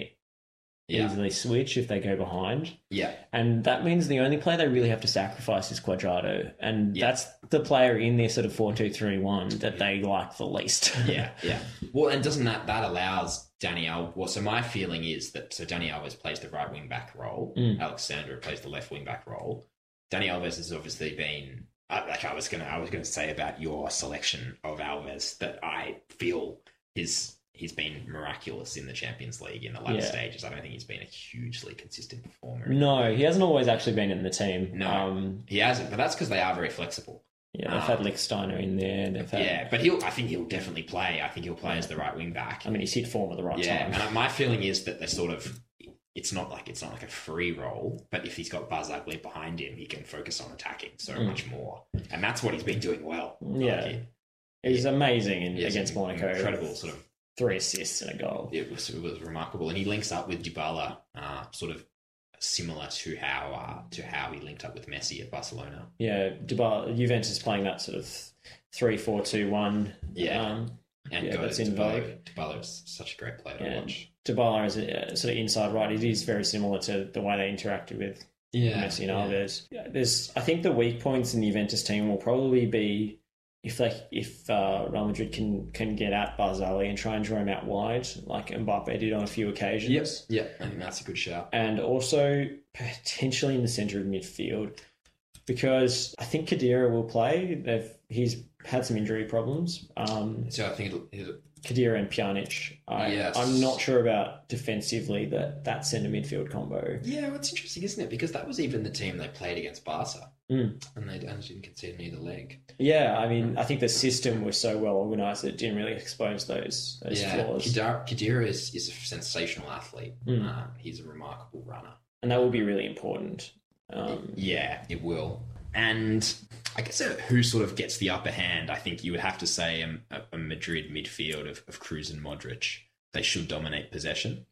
Yeah, easily switch if they go behind. yeah, And that means the only player they really have to sacrifice is Cuadrado. And Yeah. that's the player in their sort of 4 2 3 1 that they like the least. yeah, yeah. Well, and doesn't that that allows Dani Alves? Well, so my feeling is that so Dani Alves plays the right wing back role. Mm. Alex Sandro plays the left wing back role. Dani Alves has obviously been. Like I was gonna, I was gonna say about your selection of Alves that I feel his he's been miraculous in the Champions League in the latter Yeah. stages. I don't think he's been a hugely consistent performer. No, he hasn't always actually been in the team. No. Um, He hasn't, but that's because they are very flexible. yeah, they've had Lichtsteiner in there. Had, Yeah, but he'll. I think he'll definitely play. I think he'll play as the right wing back. I mean, he's hit form at the right Yeah, time. and my feeling is that they're sort of. It's not like it's not like a free role, but if he's got Barzagli behind him, he can focus on attacking so Mm. much more, and that's what he's been doing well. Yeah. Like, He's amazing in, he against Monaco. incredible sort of Three assists and a goal. it was it was remarkable, and he links up with Dybala, uh, sort of similar to how uh, to how he linked up with Messi at Barcelona. Yeah, Dybala, Juventus playing that sort of three four two one. Yeah. Um, And Yeah, that's in Dybala. vogue. Dybala is such a great player to watch. Dybala is a, sort of inside right. It is very similar to the way they interacted with Yeah, Messi and Alves. There's, I think the weak points in the Juventus team will probably be if they if uh, Real Madrid can can get at Barzagli and try and draw him out wide, like Mbappe did on a few occasions. Yes, yeah, I think that's a good shout. and also potentially in the centre of midfield because I think Khedira will play. They've he's had some injury problems. Um, So I think it'll, it'll, Khedira and Pjanic. I, Yes. I'm not sure about defensively that that centre midfield combo. yeah, well, it's interesting, isn't it? Because that was even the team they played against Barca, Mm. and they and didn't concede neither leg. Yeah, I mean, I think the system was so well organised that it didn't really expose those those yeah, flaws, Khedira, is, is a sensational athlete. Mm. Um, he's a remarkable runner. and that will be really important. Um, Yeah, it will. And I guess uh, who sort of gets the upper hand? I think you would have to say um, a, a Madrid midfield of, of Kroos and Modric. They should dominate possession,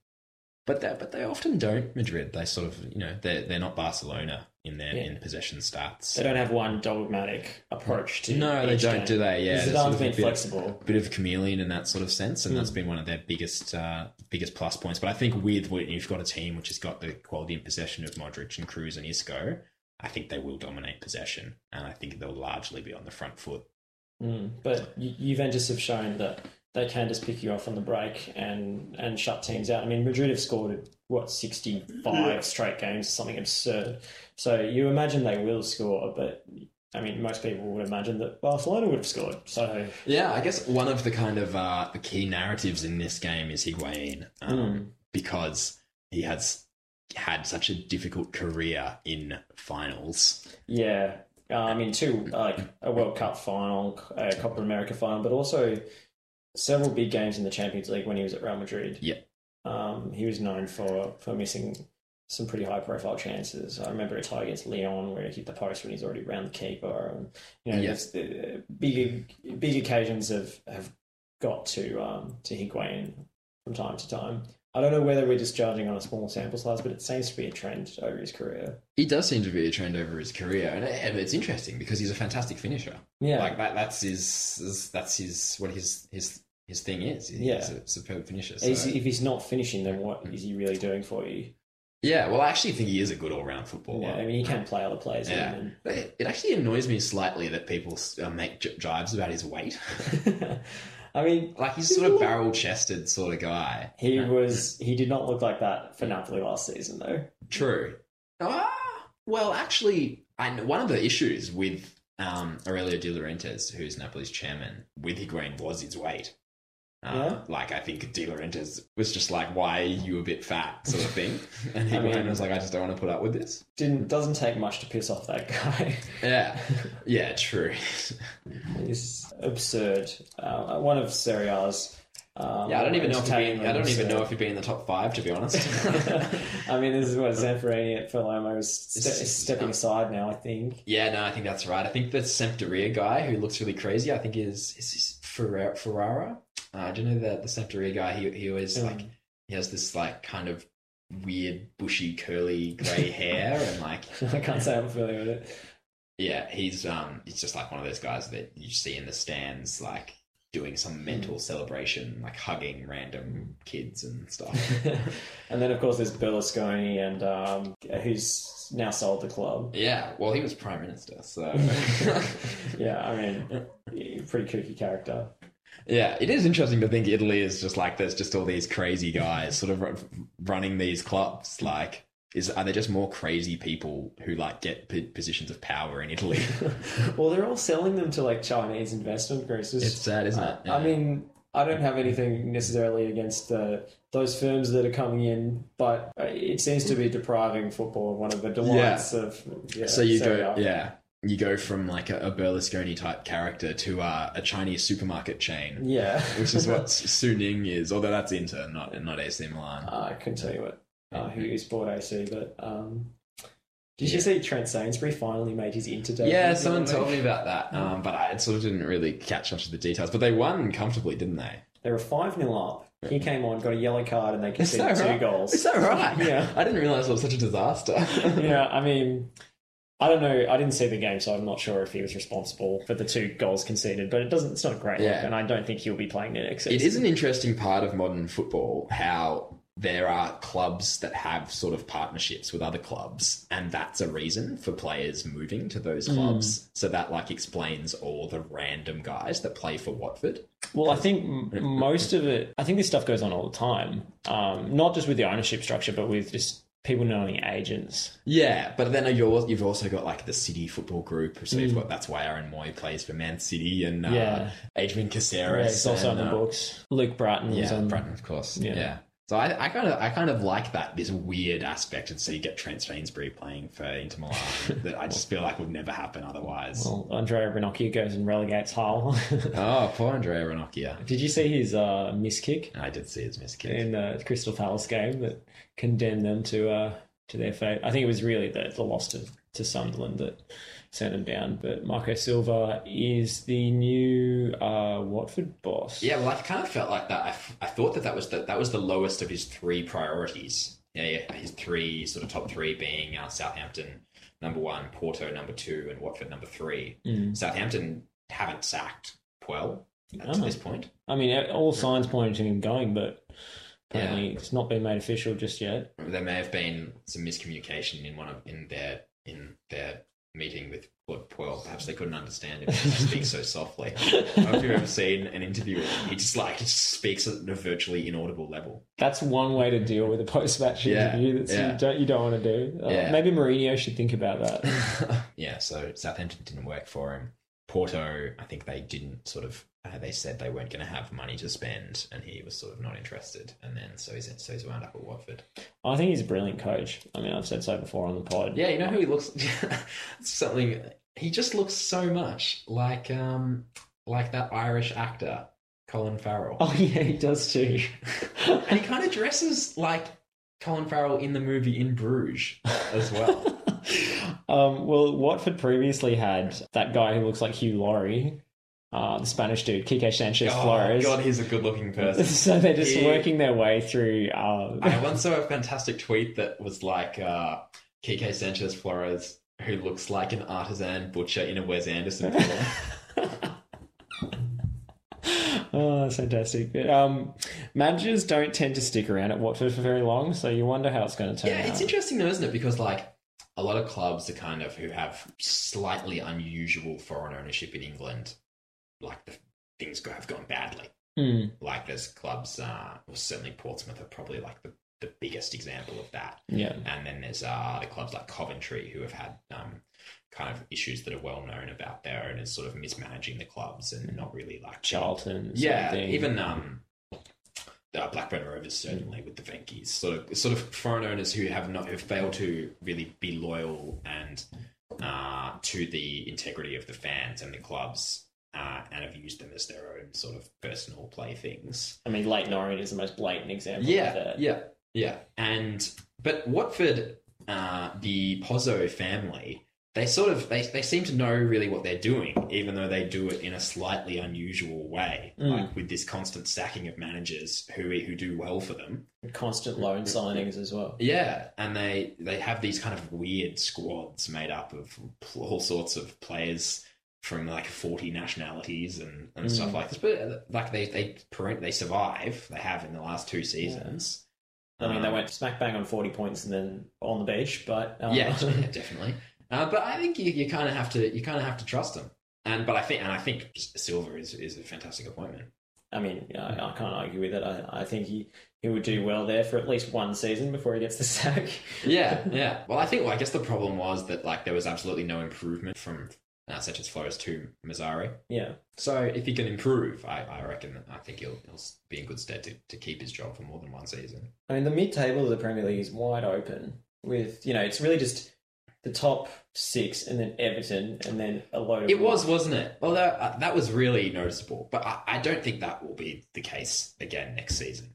but they, but they often don't. Madrid, they sort of you know they're they're not Barcelona in their Yeah. in possession stats. they don't have one dogmatic approach to. no, they don't, game. do they? Yeah, Zidane's they're sort of a been bit- flexible. bit of a chameleon in that sort of sense, and that's been one of their biggest uh, biggest plus points. But I think with when you've got a team which has got the quality and possession of Modric and Kroos and Isco, I think they will dominate possession, and I think they'll largely be on the front foot. Mm, but Ju- Juventus have shown that they can just pick you off on the break and and shut teams out. I mean, Madrid have scored what sixty five straight games, something absurd. So you imagine they will score, but I mean, most people would imagine that Barcelona would have scored. So Yeah, I guess one of the kind of uh, the key narratives in this game is Higuain, um, Mm. because he has had such a difficult career in finals. yeah, uh, I mean, two like a World Cup final, a Copa America final, but also several big games in the Champions League when he was at Real Madrid. Yeah. Um, he was known for, for missing some pretty high profile chances. I remember a tie against Lyon where he hit the post when he's already round the keeper. And, you know, the big big occasions have, have got to um, to Higuain from time to time. I don't know whether we're just judging on a small sample size, but it seems to be a trend over his career. He does seem to be a trend over his career, and it's interesting because he's a fantastic finisher. Yeah, Like that, that's his- that's his, what his, his, his thing is. He's Yeah. a superb finisher. So. If he's not finishing, then what is he really doing for you? Yeah, well, I actually think he is a good all-round footballer. Yeah, I mean, he can play other players. Yeah. and- It it actually annoys me slightly that people uh, make j- jibes about his weight. I mean, like he's sort of barrel-chested sort of guy. he was he did not look like that for Napoli last season, though. True. Ah, well, actually, I know one of the issues with um, Aurelio De Laurentiis, who's Napoli's chairman, with Higuain was his weight. Uh, Yeah? Like, I think De Laurentiis was just like, why are you a bit fat, sort of thing. And I Higuain mean- was like, I just don't want to put up with this. Didn't doesn't take much to piss off that guy. Yeah. Yeah, true. He's absurd. Uh, one of Serie A's. Um, yeah, I don't even know if he'd be, I don't even know if he'd be in the top five, to be honest. uh, I mean, this is what Zamparini at Palermo is ste- stepping aside now. I think. Yeah, no, I think that's right. I think the Sampdoria guy who looks really crazy, I think is is this Ferrara. Ferrara? Uh, do you know that the Sampdoria guy? He he always like Um, he has this like kind of weird bushy curly grey hair and like I can't say I'm familiar with it. yeah, he's um he's just like one of those guys that you see in the stands like doing some mental celebration, like hugging random kids and stuff. and then, of course, there's Berlusconi, and um, who's now sold the club. yeah, well, he was prime minister, so yeah, I mean, pretty kooky character. Yeah, it is interesting to think Italy is just like there's just all these crazy guys sort of ru- running these clubs. Like, is are there just more crazy people who like get p- positions of power in Italy? well, they're all selling them to like Chinese investment groups. it's sad, isn't it? I mean, I don't have anything necessarily against uh, those firms that are coming in, but uh, it seems to be depriving football of one of the delights of. Yeah, So you go, A. yeah, you go from like a, Berlusconi type character to uh, a Chinese supermarket chain, Yeah. which is what Suning is. Although that's Inter, not not AC Milan. I couldn't tell you what uh, who is bought AC, but um, did Yeah. you see Trent Sainsbury finally made his Inter debut? yeah, someone told me about that, um, but I sort of didn't really catch much of the details. But they won comfortably, didn't they? They were 5 0 up. He came on, got a yellow card, and they conceded two right? goals. Is that right? Yeah. I didn't realize it was such a disaster. yeah, I mean, I don't know. I didn't see the game, so I'm not sure if he was responsible for the two goals conceded. But it doesn't. It's not a great Yeah. look, and I don't think he'll be playing the next It season. is an interesting part of modern football how there are clubs that have sort of partnerships with other clubs, and that's a reason for players moving to those clubs. So that like explains all the random guys that play for Watford. Well, I think most of it. I think this stuff goes on all the time. Um, not just with the ownership structure, but with just people knowing agents. Yeah, but then you've also got like the City Football Group. So you've got that's why Aaron Mooy plays for Man City and uh, Yeah. Adrian Yeah, Caceres. it's also and, on the uh, books. Luke Brattan Yeah, on. Brattan, of course. Yeah. Yeah. So I, I kind of, I kind of like that this weird aspect, and so you get Trent Sainsbury playing for Inter Milan that I just feel like would never happen otherwise. Well, Andrea Ranocchia goes and relegates Hull. oh, poor Andrea Ranocchia. Did you see his uh, miss kick I did see his miss kick. in the Crystal Palace game that condemned them to uh, to their fate? I think it was really the, the loss to, to Sunderland that sent him down. But Marco Silva is the new uh, Watford boss. Yeah, well, I kind of felt like that. I, f- I thought that that was the, that was the lowest of his three priorities. Yeah, yeah, his three sort of top three being uh, Southampton number one, Porto number two, and Watford number three. Mm. Southampton haven't sacked Puel to Oh. this point. I mean, all signs pointing to him going, but apparently it's not been made official just yet. There may have been some miscommunication in one of in their in their meeting with Claude Puel. Perhaps they couldn't understand him because he speaks so softly. I don't know if you've ever seen an interview with him. He just like he just speaks at a virtually inaudible level. That's one way to deal with a post-match Yeah, interview that yeah. you don't you don't want to do. Uh, Yeah. Maybe Mourinho should think about that. yeah, so Southampton didn't work for him. Porto, I think they didn't sort of. Uh, they said they weren't going to have money to spend, and he was sort of not interested. And then so he's so he's wound up at Watford. I think he's a brilliant coach. I mean, I've said so before on the pod. Yeah, you know who he looks something. He just looks so much like um like that Irish actor Colin Farrell, Oh yeah, he does too. and he kind of dresses like Colin Farrell in the movie In Bruges as well. um, well, Watford previously had that guy who looks like Hugh Laurie, uh, the Spanish dude, Kike Sanchez oh Flores. God, he's a good-looking person. so they're just working their way through. Um, I once saw a fantastic tweet that was like uh, Kike Sanchez Flores, who looks like an artisan butcher in a Wes Anderson film. oh, that's fantastic. But, um, managers don't tend to stick around at Watford for very long, so you wonder how it's going to turn yeah, out. it's interesting though, isn't it? Because like a lot of clubs are kind of who have slightly unusual foreign ownership in England, like the things go, have gone badly. Hmm, Like there's clubs, uh, well, certainly Portsmouth are probably like the, the biggest example of that. yeah. And then there's uh, the clubs like Coventry who have had um, kind of issues that are well known about their owners sort of mismanaging the clubs and not really like Charlton. yeah, even um, uh, Blackburn Rovers certainly with the Venkies, sort of sort of foreign owners who have not have failed to really be loyal and uh, to the integrity of the fans and the clubs. Uh, and have used them as their own sort of personal playthings. I mean, Leyton Orient is the most blatant example of Yeah, that. yeah, yeah. And but Watford, uh, the Pozzo family, they sort of they, they seem to know really what they're doing, even though they do it in a slightly unusual way, Mm. like with this constant stacking of managers who who do well for them. Constant loan signings as well. Yeah, and they they have these kind of weird squads made up of all sorts of players from like 40 nationalities and, and stuff Mm. like this but uh, like they they parent- they survive they have in the last two seasons I mean, they Um, went smack bang on 40 points and then on the beach, but. Um, yeah, yeah, definitely. Uh, but I think you, you kind of have to you kind of have to trust them. And but I think and I think Silva is is a fantastic appointment. I mean, I, I can't argue with it. I, I think he, he would do well there for at least one season before he gets the sack. Yeah, yeah. Well, I think well, I guess the problem was that like there was absolutely no improvement from uh, such as Flores to Mazzari. Yeah. So if he can improve, I, I reckon I think he'll, he'll be in good stead to, to keep his job for more than one season. I mean, the mid-table of the Premier League is wide open. With you know, it's really just the top six, and then Everton, and then a load of. It was, wasn't it? Well, that, uh, that was really noticeable, but I, I don't think that will be the case again next season.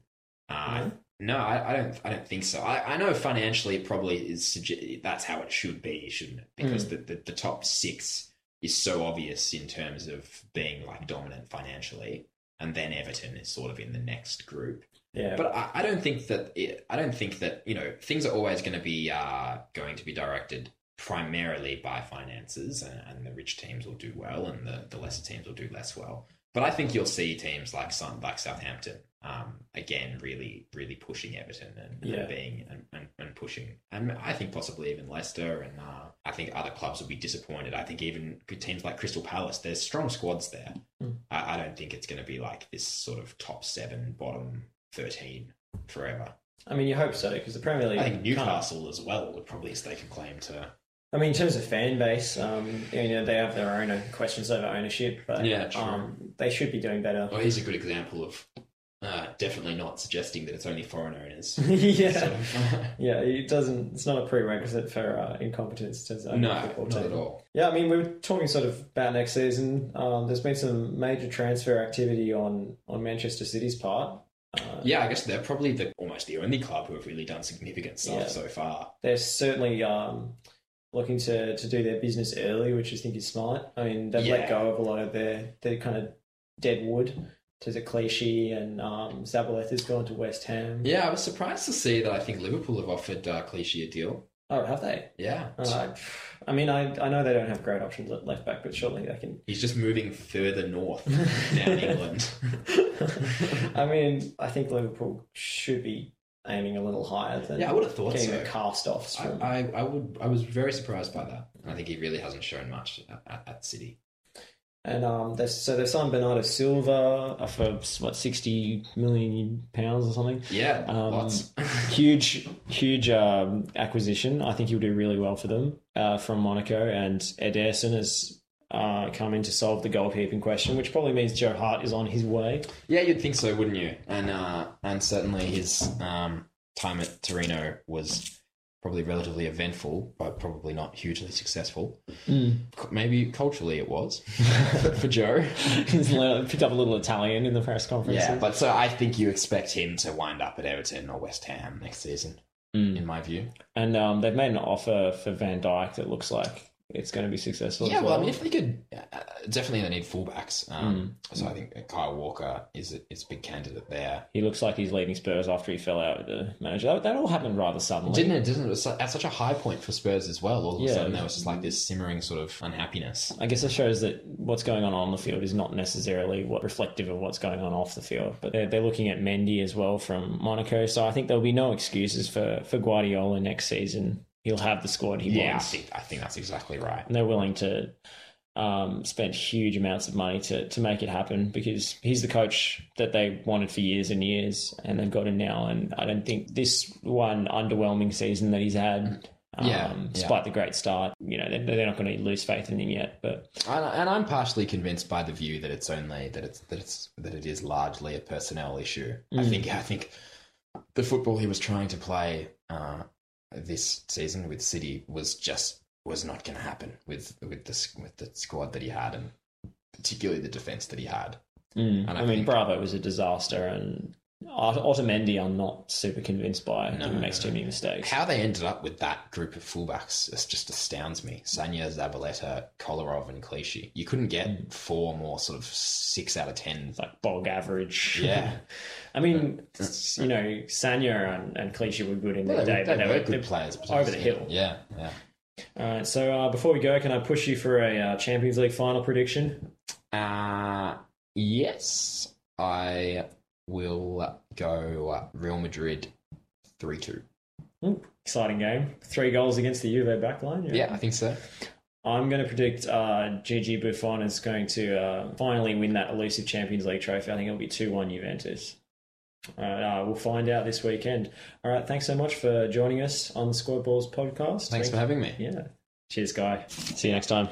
Uh, No? No, I, I don't. I don't think so. I, I know financially, it probably is. That's how it should be, shouldn't it? Because the, the the top six is so obvious in terms of being like dominant financially, and then Everton is sort of in the next group. Yeah. But I, I don't think that it, I don't think that you know things are always going to be uh, going to be directed primarily by finances, and, and the rich teams will do well, and the, the lesser teams will do less well. But I think you'll see teams like some like Southampton um, again really really pushing Everton and, Yeah. and being and, and, and pushing, and I think possibly even Leicester, and uh, I think other clubs will be disappointed. I think even good teams like Crystal Palace, there's strong squads there. Mm. I, I don't think it's going to be like this sort of top seven, bottom 13 forever. I mean, you hope so because the Premier League. I think can't- Newcastle as well would probably stake a claim to. I mean, in terms of fan base, um, you know, they have their own questions over ownership, but Yeah, um, they should be doing better. Well, here's a good example of uh, definitely not suggesting that it's only foreign owners. yeah, yeah. It doesn't. It's not a prerequisite for uh, incompetence to own no, football not team. at all. Yeah, I mean, we were talking sort of about next season. Um, there's been some major transfer activity on on Manchester City's part. Uh, Yeah, I guess they're probably the almost the only club who have really done significant stuff Yeah. so far. they're certainly um, looking to, to do their business early, which I think is smart. I mean, they've Yeah. let go of a lot of their, their kind of dead wood to the cliche, and um, Zabaleta's gone to West Ham. Yeah, I was surprised to see that I think Liverpool have offered uh, Clichy a deal. Oh, have they? Yeah. Uh, I mean, I, I know they don't have great options at left back, but surely they can. He's just moving further north down England. I mean, I think Liverpool should be aiming a little higher than Yeah, I would have thought getting so. the cast offs I, from. I, I would I was very surprised by that. I think he really hasn't shown much at, at City. And um, they've, so they've signed Bernardo Silva for what sixty million pounds or something. Yeah, Um, lots. huge, huge um, acquisition. I think he'll do really well for them uh, from Monaco. And Ederson has uh, come in to solve the goalkeeping question, which probably means Joe Hart is on his way. yeah, you'd think so, wouldn't you? And uh, and certainly his um, time at Torino was probably relatively eventful, but probably not hugely successful. Maybe culturally it was for Joe. He's picked up a little Italian in the press conference. Yeah, but so I think you expect him to wind up at Everton or West Ham next season, Mm. in my view. And um, they've made an offer for Van Dijk that looks like it's going to be successful. Yeah, as well, well, I mean, if they could, uh, definitely they need fullbacks. Um, So I think Kyle Walker is a, is a big candidate there. he looks like he's leaving Spurs after he fell out with the manager. That, that all happened rather suddenly. Didn't it? Didn't it? At such a high point for Spurs as well. All of a sudden, there was just like this simmering sort of unhappiness. I guess it shows that what's going on on the field is not necessarily what reflective of what's going on off the field. But they're, they're looking at Mendy as well from Monaco, so I think there'll be no excuses for, for Guardiola next season. He'll have the squad he Yeah, I wants, think I think that's exactly right. and they're willing to um, spend huge amounts of money to to make it happen because he's the coach that they wanted for years and years, and they've got him now. And I don't think this one underwhelming season that he's had. Um, Yeah, yeah. despite the great start, you know they're, they're not going to lose faith in him yet. But And, I'm partially convinced by the view that it's only that it's that it's that it is largely a personnel issue. I think I think the football he was trying to play uh, this season with City was just was not going to happen with with the with the squad that he had and particularly the defense that he had. Mm. And I, I mean, think- Bravo was a disaster, and Ot- Otamendi, I'm not super convinced by. Think he makes too many mistakes. How they ended up with that group of fullbacks just astounds me. Sagna, Zabaleta, Kolarov, and Clichy. You couldn't get four more sort of six out of ten. It's like bog average. Yeah. I mean, you know, Sagna and, and Clichy were good in their Well, day, they, but they were were good players. over the hill. Yeah, yeah. All right, so uh, before we go, can I push you for a uh, Champions League final prediction? Uh, yes, I will go Real Madrid 3 2. Ooh, exciting game. Three goals against the Juve backline. Yeah, I think so. I'm going to predict uh, Gigi Buffon is going to uh, finally win that elusive Champions League trophy. I think it'll be 2 1 Juventus. Uh, we'll find out this weekend. All right, thanks so much for joining us on the Squad Balls podcast. Thanks for having me. Yeah. Cheers, Guy. See you next time.